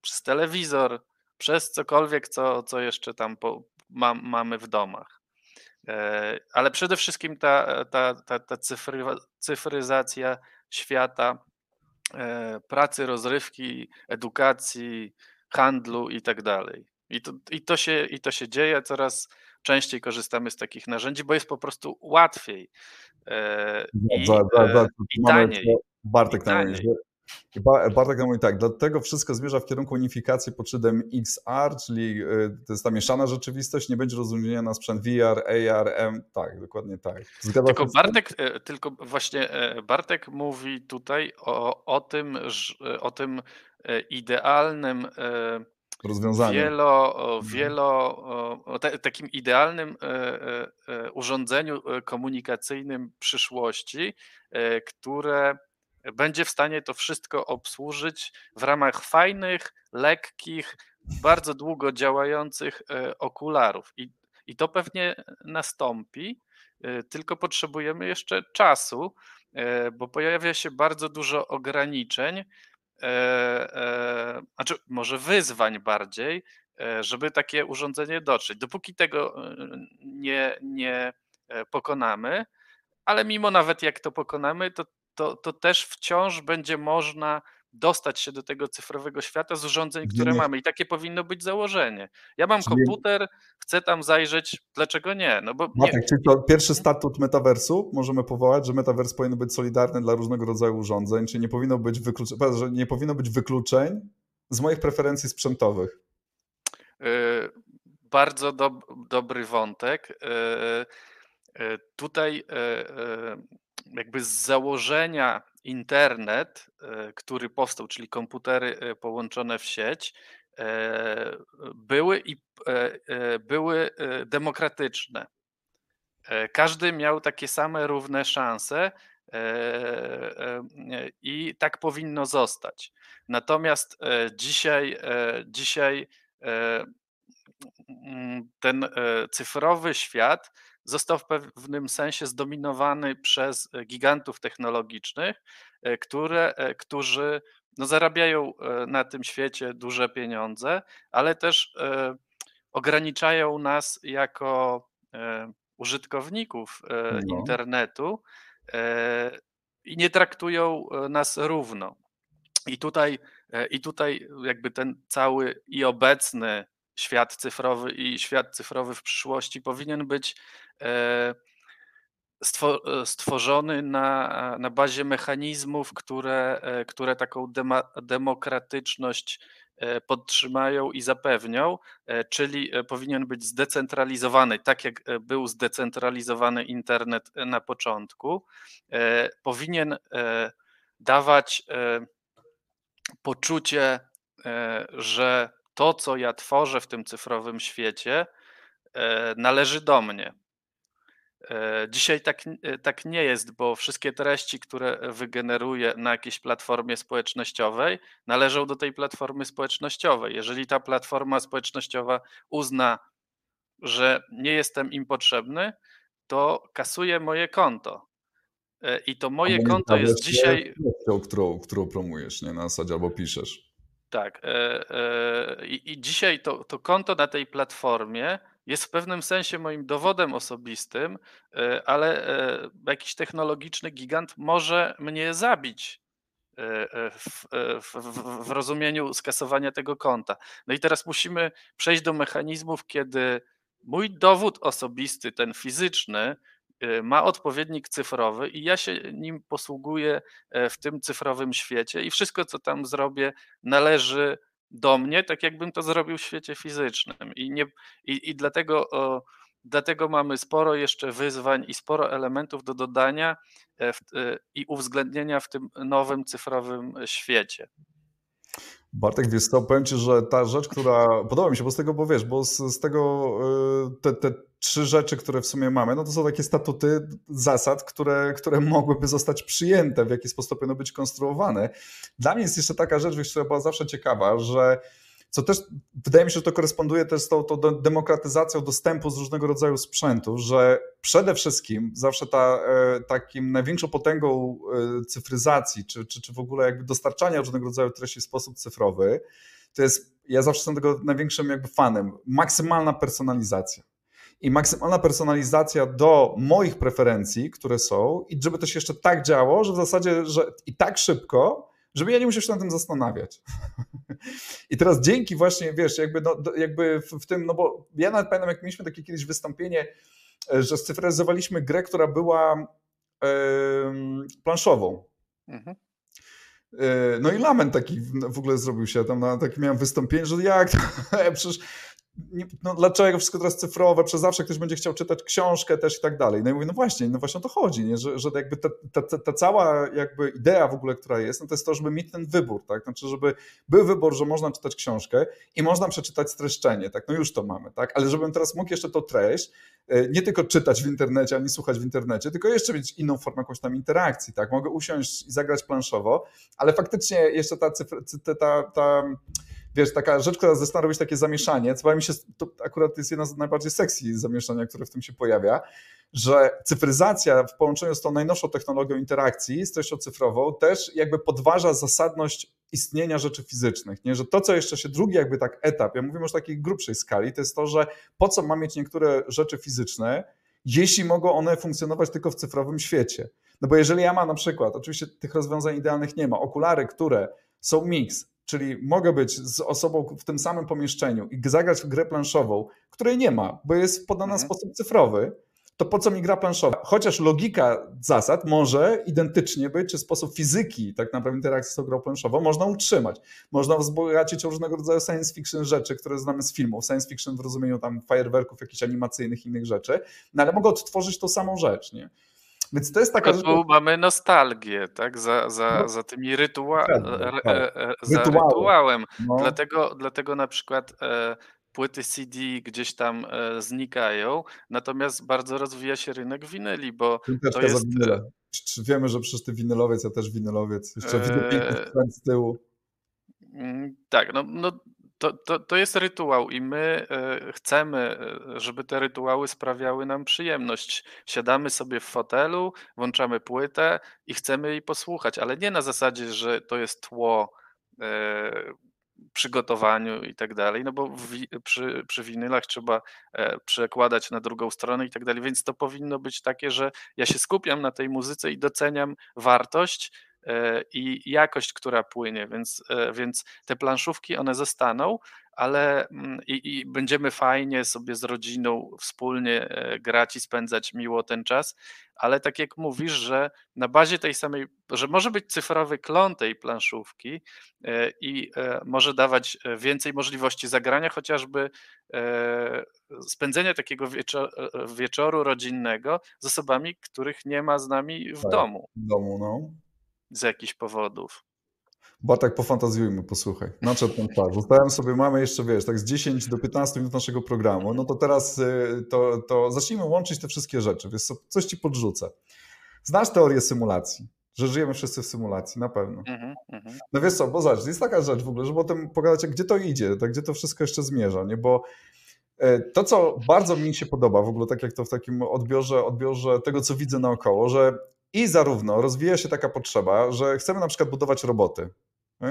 przez telewizor, przez cokolwiek, co, co jeszcze tam po, ma, mamy w domach. E, ale przede wszystkim ta, ta, ta, ta cyfry, cyfryzacja świata, e, pracy, rozrywki, edukacji, handlu i tak dalej. I to, i, to się, I to się dzieje, coraz częściej korzystamy z takich narzędzi, bo jest po prostu łatwiej e, i, za, za, za, i taniej. Bartek i taniej. Bartek mówi tak, dlatego wszystko zmierza w kierunku unifikacji pod szyldem XR, czyli y, to jest ta mieszana rzeczywistość, nie będzie rozróżnienia na sprzęt VR, AR, M, tak, dokładnie tak. Zgadza tylko Bartek, e, tylko właśnie e, Bartek mówi tutaj o, o tym, o tym e, idealnym rozwiązaniu. Wielo, mhm. wielo, takim idealnym urządzeniu komunikacyjnym przyszłości, które będzie w stanie to wszystko obsłużyć w ramach fajnych, lekkich, bardzo długo działających e, okularów. I, i to pewnie nastąpi, e, tylko potrzebujemy jeszcze czasu, e, bo pojawia się bardzo dużo ograniczeń, znaczy może wyzwań bardziej, żeby takie urządzenie dotrzeć. Dopóki tego nie, nie pokonamy, ale mimo nawet jak to pokonamy, to to, to też wciąż będzie można dostać się do tego cyfrowego świata z urządzeń, które nie. mamy. I takie powinno być założenie. Ja mam czyli... komputer, chcę tam zajrzeć, dlaczego nie? No bo nie. Czyli to pierwszy mhm. statut metaversu możemy powołać, że metavers powinien być solidarny dla różnego rodzaju urządzeń, czyli nie powinno być, nie powinno być wykluczeń z moich preferencji sprzętowych. Yy, bardzo do, dobry wątek. Yy, yy, tutaj jakby z założenia internet, e, który powstał, czyli komputery e, połączone w sieć, e, były i były demokratyczne. każdy miał takie same równe szanse i tak powinno zostać. Natomiast dzisiaj, dzisiaj ten cyfrowy świat został w pewnym sensie zdominowany przez gigantów technologicznych, które, którzy no, zarabiają na tym świecie duże pieniądze, ale też ograniczają nas jako użytkowników no. internetu i nie traktują nas równo. I tutaj, I tutaj jakby ten cały i obecny świat cyfrowy i świat cyfrowy w przyszłości powinien być stworzony na, na bazie mechanizmów, które, które taką demokratyczność E, podtrzymają i zapewnią, e, czyli e, powinien być zdecentralizowany, tak jak był zdecentralizowany internet na początku. Powinien dawać poczucie, że to, co ja tworzę w tym cyfrowym świecie, należy do mnie. E, dzisiaj tak, e, tak nie jest, bo wszystkie treści, które wygeneruję na jakiejś platformie społecznościowej, należą do tej platformy społecznościowej. Jeżeli ta platforma społecznościowa uzna, że nie jestem im potrzebny, to kasuje moje konto. E, I to moje konto jest dzisiaj. Którą, którą promujesz, nie na zasadzie albo piszesz. Tak. I, i dzisiaj to, to konto na tej platformie jest w pewnym sensie moim dowodem osobistym, e, ale e, jakiś technologiczny gigant może mnie zabić e, w, w, w, rozumieniu skasowania tego konta. No i teraz musimy przejść do mechanizmów, kiedy mój dowód osobisty, ten fizyczny, ma odpowiednik cyfrowy i ja się nim posługuję w tym cyfrowym świecie i wszystko, co tam zrobię, należy do mnie, tak jakbym to zrobił w świecie fizycznym. I, nie, i, i dlatego, o, dlatego mamy sporo jeszcze wyzwań i sporo elementów do dodania e, w, e, i uwzględnienia w tym nowym cyfrowym świecie. Bartek, wiesz co, powiem Ci, że ta rzecz, która podoba mi się, bo z tego, bo wiesz, bo z, z tego e, te, te trzy rzeczy, które w sumie mamy, no to są takie statuty zasad, które, które mogłyby zostać przyjęte, w jaki sposób powinno być konstruowane. Dla mnie jest jeszcze taka rzecz, wiesz, która była zawsze ciekawa, że co też wydaje mi się, że to koresponduje też z tą, tą demokratyzacją dostępu z różnego rodzaju sprzętu, że przede wszystkim zawsze ta, e, takim największą potęgą e, cyfryzacji, czy, czy, czy w ogóle jakby dostarczania różnego rodzaju treści w sposób cyfrowy, to jest, ja zawsze jestem tego największym jakby fanem, maksymalna personalizacja. I maksymalna personalizacja do moich preferencji, które są, i żeby to się jeszcze tak działo, że w zasadzie, że i tak szybko, żeby ja nie musiał się nad tym zastanawiać. *laughs* I teraz dzięki właśnie, wiesz, jakby, no, jakby w, w, tym, no bo ja nawet pamiętam, jak mieliśmy takie kiedyś wystąpienie, e, że scyfryzowaliśmy grę, która była yy, planszową. Mhm. E, no i lament taki w ogóle zrobił się tam, na, taki miałem wystąpienie, że jak to, *laughs* przecież no dlaczego wszystko teraz cyfrowe, przez zawsze ktoś będzie chciał czytać książkę też i tak dalej. No i mówię, no właśnie, no właśnie o to chodzi, nie? Że, że jakby ta, ta, ta, cała jakby idea w ogóle, która jest, no to jest to, żeby mieć ten wybór, tak? Znaczy, żeby był wybór, że można czytać książkę i można przeczytać streszczenie, tak? No już to mamy, tak? Ale żebym teraz mógł jeszcze tą treść e, nie tylko czytać w internecie, ani słuchać w internecie, tylko jeszcze mieć inną formę jakąś tam interakcji, tak? Mogę usiąść i zagrać planszowo, ale faktycznie jeszcze ta, cyfra, ta, ta, ta wiesz, taka rzecz, która zaczyna robić takie zamieszanie, co mi się, to akurat jest jedna z najbardziej sexy zamieszania, które w tym się pojawia, że cyfryzacja w połączeniu z tą najnowszą technologią interakcji, z treścią cyfrową, też jakby podważa zasadność istnienia rzeczy fizycznych, nie? że to, co jeszcze się drugi jakby tak etap, ja mówię już o takiej grubszej skali, to jest to, że po co mam mieć niektóre rzeczy fizyczne, jeśli mogą one funkcjonować tylko w cyfrowym świecie. No bo jeżeli ja mam na przykład, oczywiście tych rozwiązań idealnych nie ma, okulary, które są mix, Czyli mogę być z osobą w tym samym pomieszczeniu i zagrać w grę planszową, której nie ma, bo jest podana w mhm. sposób cyfrowy, to po co mi gra planszowa? Chociaż logika zasad może identycznie być, czy sposób fizyki tak naprawdę interakcji z tą grą planszową można utrzymać. Można wzbogacić różnego rodzaju science fiction rzeczy, które znamy z filmów. Science fiction w rozumieniu tam fajerwerków, jakichś animacyjnych, innych rzeczy, no ale mogę odtworzyć tą samą rzecz, nie? Więc to jest taka rzecz. Tu mamy nostalgię, tak? Za, za, no, za tymi rytua... tak. za rytuałem. No. Dlatego, dlatego na przykład e, płyty CD gdzieś tam znikają, natomiast bardzo rozwija się rynek winyli, bo to jest... Czy wiemy, że przecież ty winylowiec, ja też winylowiec, jeszcze widzę piękny z tyłu. Mm, tak, no, no to, to, to jest rytuał i my e, chcemy, e, żeby te rytuały sprawiały nam przyjemność. Siadamy sobie w fotelu, włączamy płytę i chcemy jej posłuchać, ale nie na zasadzie, że to jest tło e, przygotowaniu i tak dalej, no bo przy, przy winylach trzeba przekładać na drugą stronę i tak dalej, więc to powinno być takie, że ja się skupiam na tej muzyce i doceniam wartość, i jakość, która płynie, więc, e, więc te planszówki one zostaną, ale mm, i, i, będziemy fajnie sobie z rodziną wspólnie e, grać i spędzać miło ten czas, ale tak jak mówisz, że na bazie tej samej, że może być cyfrowy klon tej planszówki i może dawać więcej możliwości zagrania, chociażby spędzenia takiego wieczoru, wieczoru rodzinnego z osobami, których nie ma z nami w tak, domu. W domu, no z jakichś powodów. Bo tak pofantazjujmy, posłuchaj. Nadszedł ten czas. Zostałem sobie, mamy jeszcze, wiesz, tak z 10 do 15 minut naszego programu, no to teraz y, to, to zacznijmy łączyć te wszystkie rzeczy. Wiesz, coś ci podrzucę. Znasz teorię symulacji? Że żyjemy wszyscy w symulacji, na pewno. Mm -hmm. No wiesz co, bo zobacz, jest taka rzecz w ogóle, żeby o tym pogadać, gdzie to idzie, tak, gdzie to wszystko jeszcze zmierza, nie? Bo e, to, co bardzo mi się podoba, w ogóle tak jak to w takim odbiorze, odbiorze tego, co widzę naokoło, że i zarówno rozwija się taka potrzeba, że chcemy na przykład budować roboty,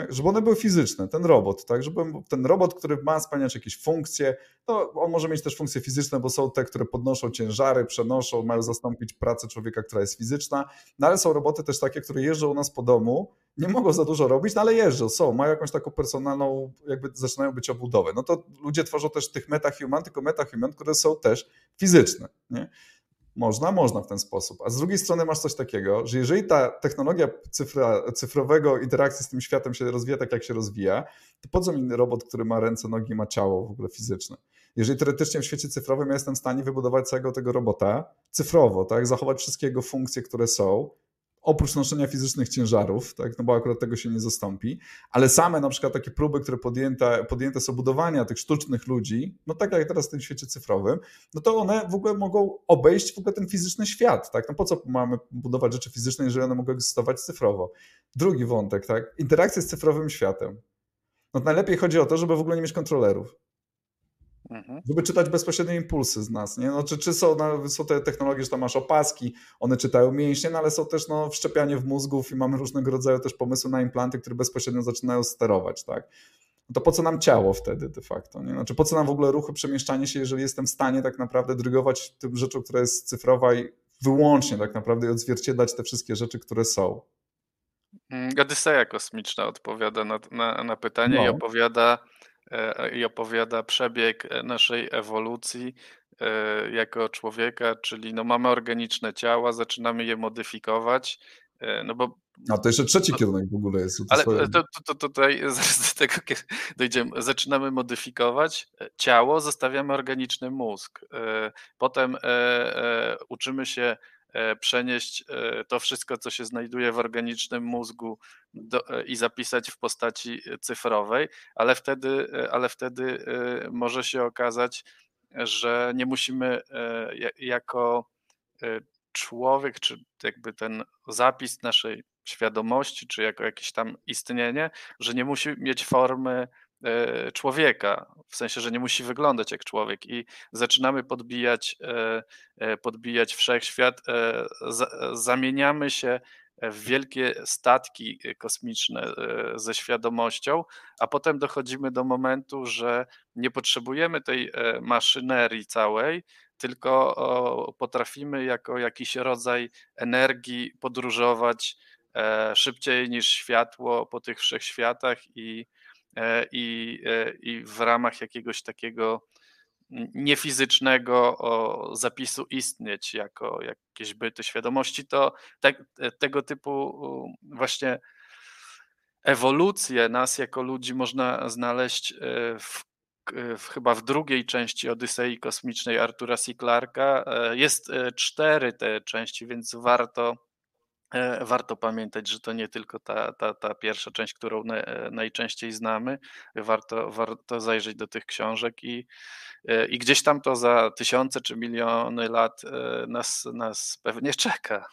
żeby one były fizyczne, ten robot, tak, żeby ten robot, który ma spełniać jakieś funkcje, to on może mieć też funkcje fizyczne, bo są te, które podnoszą ciężary, przenoszą, mają zastąpić pracę człowieka, która jest fizyczna, no ale są roboty też takie, które jeżdżą u nas po domu, nie mogą za dużo robić, no ale jeżdżą, są, mają jakąś taką personalną, jakby zaczynają być obudowę. No to ludzie tworzą też tych metahuman, tylko metahuman, które są też fizyczne, nie? Można, można w ten sposób. A z drugiej strony masz coś takiego, że jeżeli ta technologia cyfra, cyfrowego interakcji z tym światem się rozwija tak, jak się rozwija, to po co mi robot, który ma ręce, nogi, ma ciało w ogóle fizyczne? Jeżeli teoretycznie w świecie cyfrowym ja jestem w stanie wybudować całego tego robota cyfrowo, tak, zachować wszystkie jego funkcje, które są, oprócz noszenia fizycznych ciężarów, tak, no bo akurat tego się nie zastąpi, ale same na przykład takie próby, które podjęte, podjęte są budowania tych sztucznych ludzi, no tak jak teraz w tym świecie cyfrowym, no to one w ogóle mogą obejść w ogóle ten fizyczny świat, tak, no po co mamy budować rzeczy fizyczne, jeżeli one mogą egzystować cyfrowo. Drugi wątek, tak, interakcja z cyfrowym światem. No najlepiej chodzi o to, żeby w ogóle nie mieć kontrolerów. Mhm. Żeby czytać bezpośrednie impulsy z nas. Nie? No, czy, czy są, no, są te technologie, że tam masz opaski, one czytają mięśnie, no, ale są też no, wszczepianie w mózgów i mamy różnego rodzaju też pomysły na implanty, które bezpośrednio zaczynają sterować. Tak? No to po co nam ciało wtedy de facto? Nie? Znaczy, po co nam w ogóle ruchy, przemieszczanie się, jeżeli jestem w stanie tak naprawdę drygować tym rzeczą, która jest cyfrowa i wyłącznie tak naprawdę odzwierciedlać te wszystkie rzeczy, które są. Mm, Odyseja kosmiczna odpowiada na, na, na pytanie no. i opowiada i opowiada przebieg e, naszej ewolucji e, jako człowieka, czyli no mamy organiczne ciała, zaczynamy je modyfikować, no bo a to jeszcze trzeci kierunek w ogóle jest. Ale swoje... to, to, to, tutaj *laughs* zaraz do tego dojdziemy. Zaczynamy modyfikować ciało, zostawiamy organiczny mózg. Potem uczymy się E, przenieść e, to wszystko, co się znajduje w organicznym mózgu do, e, i zapisać w postaci cyfrowej, ale wtedy, ale wtedy może się okazać, że nie musimy jako człowiek, czy jakby ten zapis naszej świadomości, czy jako jakieś tam istnienie, że nie musi mieć formy E, człowieka, w sensie, że nie musi wyglądać jak człowiek i zaczynamy podbijać, e, e, podbijać wszechświat, zamieniamy się w wielkie statki kosmiczne ze świadomością, a potem dochodzimy do momentu, że nie potrzebujemy tej maszynerii całej, tylko potrafimy jako jakiś rodzaj energii podróżować szybciej niż światło po tych wszechświatach i E, i, e, i w ramach jakiegoś takiego niefizycznego zapisu istnieć jako jakieś byty świadomości, to te, tego typu właśnie ewolucję nas jako ludzi można znaleźć e, w, chyba w drugiej części Odysei Kosmicznej Artura C. Clarka. Jest cztery te części, więc warto warto pamiętać, że to nie tylko ta, ta, ta pierwsza część, którą najczęściej znamy. Warto, warto zajrzeć do tych książek i, i gdzieś tam to za tysiące czy miliony lat nas, nas pewnie *laughs* czeka.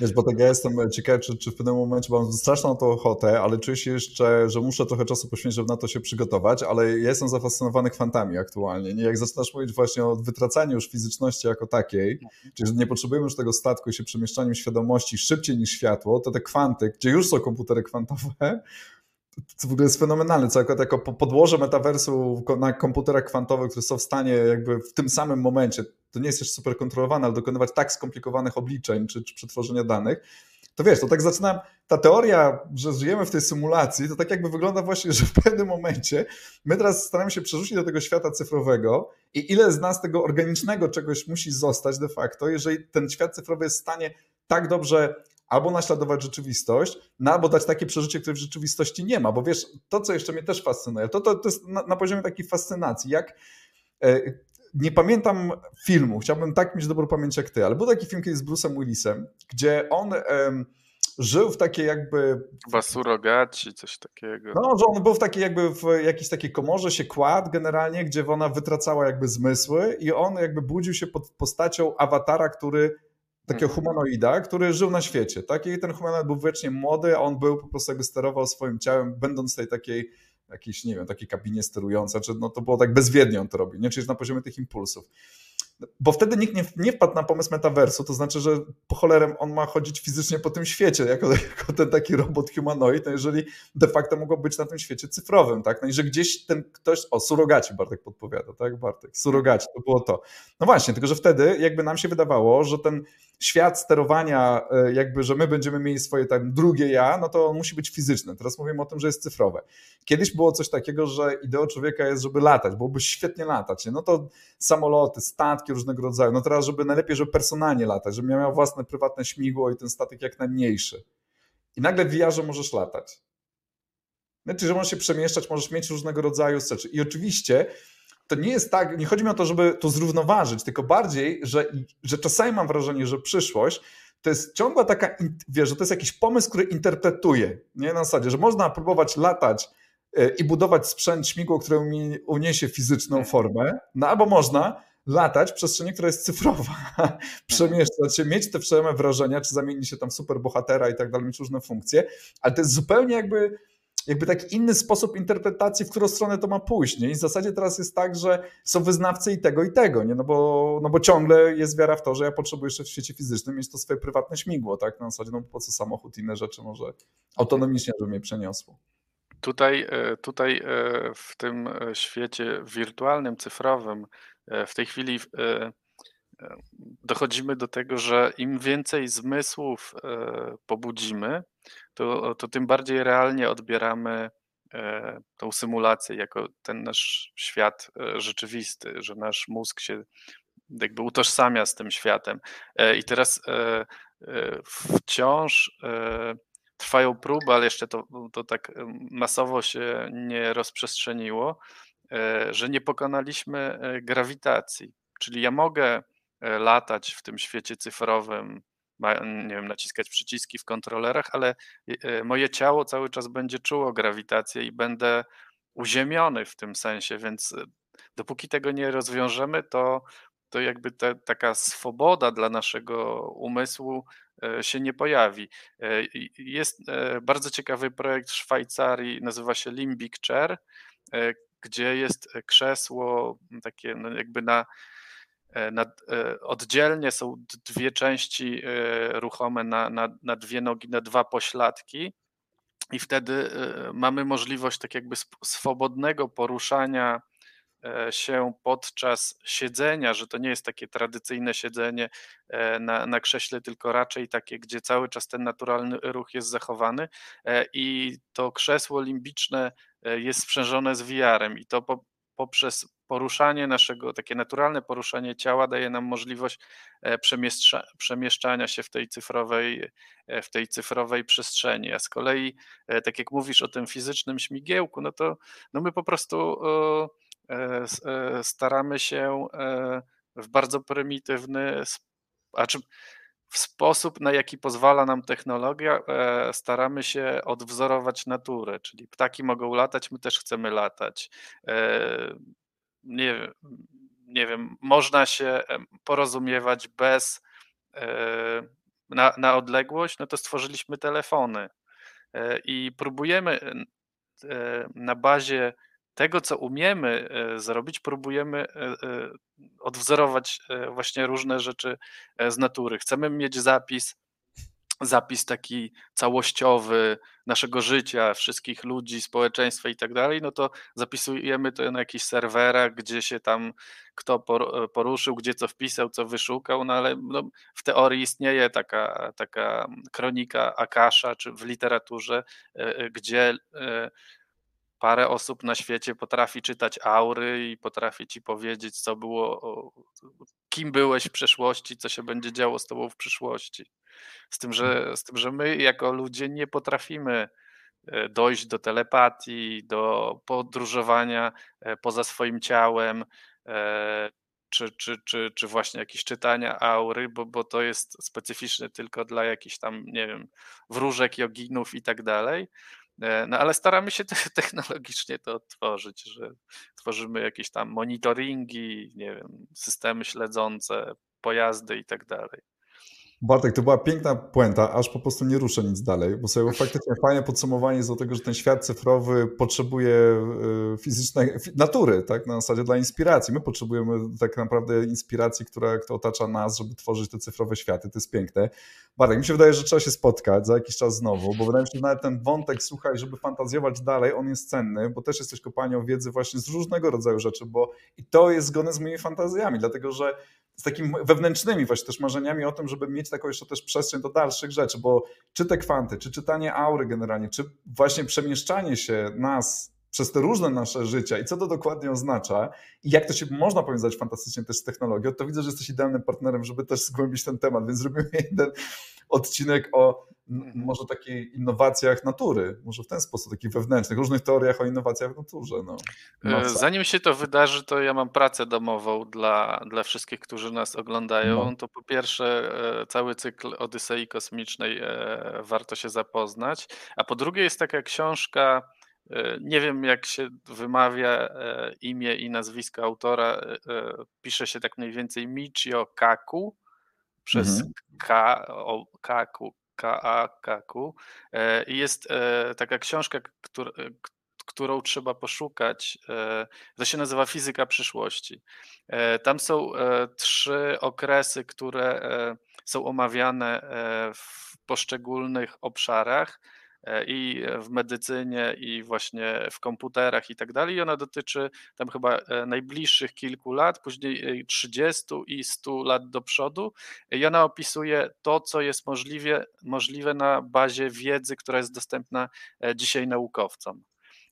Wiesz, bo tak ja jestem ciekawy, czy, czy w pewnym momencie mam straszną to ochotę, ale czuję się jeszcze, że muszę trochę czasu poświęcić, żeby na to się przygotować, ale ja jestem zafascynowany kwantami aktualnie. Nie? Jak zaczynasz mówić właśnie o wytracaniu już fizyczności jako takiej, czyli że nie potrzebujemy już tego statku i się przemieszczaniem świadomości szybciej niż światło, to te kwanty, gdzie już są komputery kwantowe, to w ogóle jest fenomenalne, co jako, jako podłoże metaversu na komputerach kwantowych, które są w stanie jakby w tym samym momencie, to nie jest jeszcze super kontrolowane, ale dokonywać tak skomplikowanych obliczeń czy, czy przetworzenia danych, to wiesz, to tak zaczynam, ta teoria, że żyjemy w tej symulacji, to tak jakby wygląda właśnie, że w pewnym momencie my teraz staramy się przerzucić do tego świata cyfrowego i ile z nas tego organicznego czegoś musi zostać de facto, jeżeli ten świat cyfrowy jest w stanie tak dobrze albo naśladować rzeczywistość, no albo dać takie przeżycie, które w rzeczywistości nie ma, bo wiesz, to co jeszcze mnie też fascynuje, to, to, to jest na, na poziomie takiej fascynacji, jak e, nie pamiętam filmu, chciałbym tak mieć dobrą pamięć jak ty, ale był taki film kiedyś z Bruce'em Willisem, gdzie on żył w takiej jakby... Chyba surogaci, coś takiego. No, że on był w takiej jakby w jakiejś takiej komorze, się kładł generalnie, gdzie ona wytracała jakby zmysły i on jakby budził się pod postacią awatara, który takiego mhm. humanoida, który żył na świecie, tak? I ten humanoid był wiecznie młody, a on był po prostu jakby sterował swoim ciałem, będąc w tej takiej jakiejś, nie wiem, takiej kabinie sterującej, czy no to było tak bezwiednie on to robił, nie? Czyli na poziomie tych impulsów bo wtedy nikt nie, nie wpadł na pomysł metaversu, to znaczy, że po cholerem on ma chodzić fizycznie po tym świecie, jako, *laughs* jako ten taki robot humanoid, no jeżeli de facto mogło być na tym świecie cyfrowym, tak? No i że gdzieś ten ktoś, o, surogaci Bartek podpowiada, tak Bartek? Surogaci, to było to. No właśnie, tylko że wtedy jakby nam się wydawało, że ten świat sterowania, e, jakby, że my będziemy mieli swoje tam drugie ja, no to on musi być fizyczny. Teraz mówimy o tym, że jest cyfrowe. Kiedyś było coś takiego, że ideą człowieka jest, żeby latać, byłoby świetnie latać, nie? no to samoloty, statki różnego rodzaju, no teraz, żeby najlepiej, żeby personalnie latać, żeby miał własne prywatne śmigło i ten statek jak najmniejszy. I nagle w VR-ze możesz latać. Znaczy, że możesz się przemieszczać, możesz mieć różnego rodzaju rzeczy. I oczywiście to nie jest tak, nie chodzi mi o to, żeby to zrównoważyć, tylko bardziej, że, że czasami mam wrażenie, że przyszłość to jest ciągła taka, wiesz, że to jest jakiś pomysł, który interpretuje, nie na zasadzie, że można próbować latać e, i budować sprzęt, śmigło, które uniesie fizyczną mhm. formę, no albo można latać w przestrzeni, która jest cyfrowa, *laughs* przemieszczać się, mieć te przejemne wrażenia, czy zamienić się tam w superbohatera i tak dalej, mieć różne funkcje, ale to jest zupełnie jakby jakby taki inny sposób interpretacji, w którą stronę to ma pójść. Nie? I w zasadzie teraz jest tak, że są wyznawcy i tego, i tego, nie? No, bo, no bo ciągle jest wiara w to, że ja potrzebuję jeszcze w świecie fizycznym mieć to swoje prywatne śmigło, tak? Na zasadzie, no po co samochód, inne rzeczy może autonomicznie, żeby mnie przeniosło. Tutaj, e, tutaj e, w tym e, świecie wirtualnym, cyfrowym, w tej chwili dochodzimy do tego, że im więcej zmysłów pobudzimy, to, to tym bardziej realnie odbieramy e, tą symulację jako ten nasz świat e, rzeczywisty, że nasz mózg się jakby utożsamia z tym światem. E, I teraz wciąż trwają próby, ale jeszcze to, to tak masowo się nie rozprzestrzeniło, że nie pokonaliśmy grawitacji. Czyli ja mogę latać w tym świecie cyfrowym nie wiem, naciskać przyciski w kontrolerach, ale e, moje ciało cały czas będzie czuło grawitację i będę uziemiony w tym sensie, więc e, dopóki tego nie rozwiążemy, to, to jakby te, taka swoboda dla naszego umysłu e, się nie pojawi. Jest bardzo ciekawy projekt w Szwajcarii, nazywa się Limbic Chair, gdzie jest krzesło takie no jakby na E, na, e, oddzielnie są dwie części e, ruchome na, na, na dwie nogi, na dwa pośladki. I wtedy mamy możliwość tak jakby swobodnego poruszania się podczas siedzenia, że to nie jest takie tradycyjne siedzenie na, na krześle, tylko raczej takie, gdzie cały czas ten naturalny ruch jest zachowany i to krzesło limbiczne jest sprzężone z VR-em i to po, poprzez poruszanie naszego, takie naturalne poruszanie ciała daje nam możliwość e, przemieszczania się w tej cyfrowej, e, w tej cyfrowej przestrzeni. A z kolei, e, tak jak mówisz o tym fizycznym śmigiełku, no to no my po prostu staramy się w bardzo prymitywny, a w sposób, na jaki pozwala nam technologia, e, staramy się odwzorować naturę, czyli ptaki mogą latać, my też chcemy latać. E, nie, nie wiem, można się porozumiewać bez na, na odległość, no to stworzyliśmy telefony i próbujemy na bazie tego, co umiemy e, zrobić, próbujemy e, e, odwzorować właśnie różne rzeczy z natury. Chcemy mieć zapis, zapis taki całościowy naszego życia, wszystkich ludzi, społeczeństwa i tak dalej, no to zapisujemy to na jakichś serwerach, gdzie się tam kto poruszył, gdzie co wpisał, co wyszukał, no ale no, w teorii istnieje taka, taka kronika Akasha, czy w literaturze, gdzie parę osób na świecie potrafi czytać aury i potrafi ci powiedzieć, co było, kim byłeś w przeszłości, co się będzie działo z tobą w przyszłości. Z tym, że, z tym, że my jako ludzie nie potrafimy e, dojść do telepatii, do podróżowania e, poza swoim ciałem, e, czy, czy, czy, czy właśnie jakieś czytania aury, bo, bo to jest specyficzne tylko dla jakichś tam, nie wiem, wróżek, joginów i tak dalej. E, no ale staramy się *laughs* technologicznie to tworzyć, że tworzymy jakieś tam monitoringi, nie wiem, systemy śledzące, pojazdy i tak dalej. Bartek, to była piękna puenta, aż po prostu nie ruszę nic dalej, bo sobie faktycznie *laughs* fajne podsumowanie jest do tego, że ten świat cyfrowy potrzebuje e, fizycznej natury, tak, na zasadzie dla inspiracji. My potrzebujemy tak naprawdę inspiracji, która, która otacza nas, żeby tworzyć te cyfrowe światy, to jest piękne. Bartek, mi się wydaje, że trzeba się spotkać za jakiś czas znowu, bo wydaje mi się, że nawet ten wątek, słuchaj, żeby fantazjować dalej, on jest cenny, bo też jesteś kopalnią wiedzy właśnie z różnego rodzaju rzeczy, bo i to jest zgodne z moimi fantazjami, dlatego że z takimi wewnętrznymi właśnie też marzeniami o tym, żeby mieć taką jeszcze też przestrzeń do dalszych rzeczy, bo czy te kwanty, czy czytanie aury generalnie, czy właśnie przemieszczanie się nas przez te różne nasze życia i co to dokładnie oznacza i jak to się można powiązać fantastycznie też z technologią, to widzę, że jesteś idealnym partnerem, żeby też zgłębić ten temat, więc zrobimy *laughs* jeden odcinek o Mhm. może takich innowacjach natury, może w ten sposób, takich wewnętrznych, różnych teoriach o innowacjach w naturze. No. E, zanim się to wydarzy, to ja mam pracę domową dla, dla wszystkich, którzy nas oglądają. No. To po pierwsze, e, cały cykl Odysei Kosmicznej e, warto się zapoznać, a po drugie jest taka książka, nie wiem jak się wymawia imię i nazwisko autora, pisze się tak mniej więcej Michio Kaku przez mhm. K, o, Kaku, Kaakaku. E, I jest e, taka książka, która, e, którą trzeba poszukać. To się nazywa Fizyka przyszłości. Tam są trzy okresy, które są omawiane w poszczególnych obszarach E, i w medycynie, i właśnie w komputerach i tak dalej. I ona dotyczy tam chyba e, najbliższych kilku lat, później 30 i 100 lat do przodu. I ona opisuje to, co jest możliwe, możliwe na bazie wiedzy, która jest dostępna e, dzisiaj naukowcom.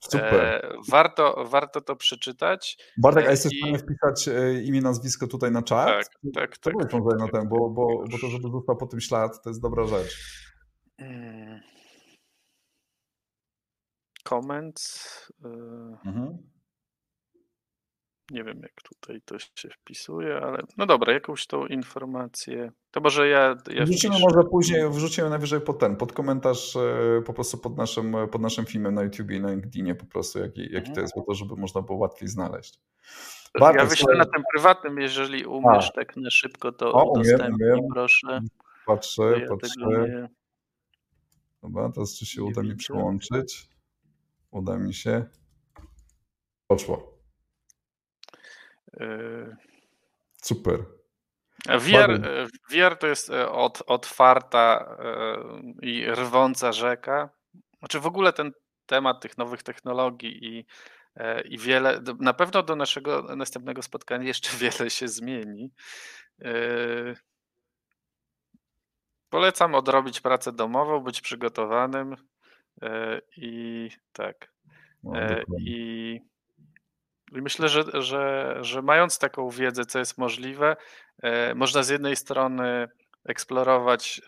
Super. Warto, warto to przeczytać. Bartek, a jesteś I... w stanie wpisać imię, nazwisko tutaj na czat? Tak, tak. To tak, tak, na ten, bo, bo, bo to, żeby został po tym ślad, to jest dobra rzecz. Mm comments. E, mhm. Nie wiem, jak tutaj to się wpisuje, ale no dobra, jakąś tą informację. To może ja. ja wrzucimy wpiszę. może później, wrzucimy najwyżej pod ten, pod komentarz e, po prostu pod naszym, pod naszym filmem na YouTube i na LinkedInie po prostu, jaki, jaki mhm. to jest, po to, żeby można było łatwiej znaleźć. Bardzo ja wyślę na tym prywatnym, jeżeli umiesz A. tak na szybko, to o, udostępnij, umiem. proszę. Patrzę, ja patrzę. Dobra, teraz czy się uda mi przyłączyć? Uda mi się. Poszło. Yy... Super. VR, VR to jest e, od, otwarta i rwąca rzeka. Znaczy w ogóle ten temat tych nowych technologii i, i wiele, na pewno do naszego następnego spotkania jeszcze *laughs* wiele się zmieni. Polecam odrobić pracę domową, być przygotowanym. E, I tak. No, e, I, I myślę, że, że, że mając taką wiedzę, co jest możliwe, e, można z jednej strony eksplorować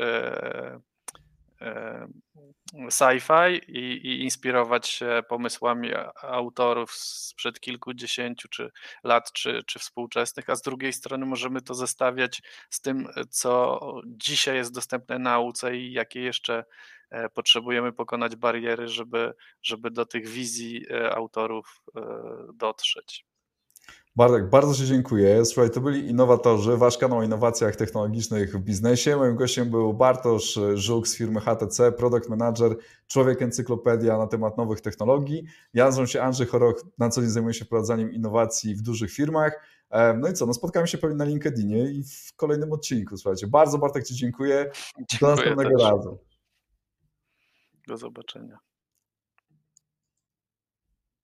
sci-fi i, i, inspirować się pomysłami autorów sprzed kilkudziesięciu czy lat, czy, czy współczesnych, a z drugiej strony możemy to zestawiać z tym, co dzisiaj jest dostępne nauce i jakie jeszcze potrzebujemy pokonać bariery, żeby, żeby do tych wizji e, autorów e, dotrzeć. Bartek, bardzo Ci dziękuję. Słuchaj, to byli innowatorzy, Wasz kanał o innowacjach technologicznych w biznesie. Moim gościem był Bartosz Żuk z firmy HTC, Product Manager, człowiek encyklopedia na temat nowych technologii. Ja nazywam się Andrzej Choroch, na co dzień zajmuję się wprowadzaniem innowacji w dużych firmach. No i co, no spotkamy się pewnie na LinkedInie i w kolejnym odcinku. Słuchajcie, bardzo Bartek Ci dziękuję. dziękuję Do następnego też. razu. Do zobaczenia.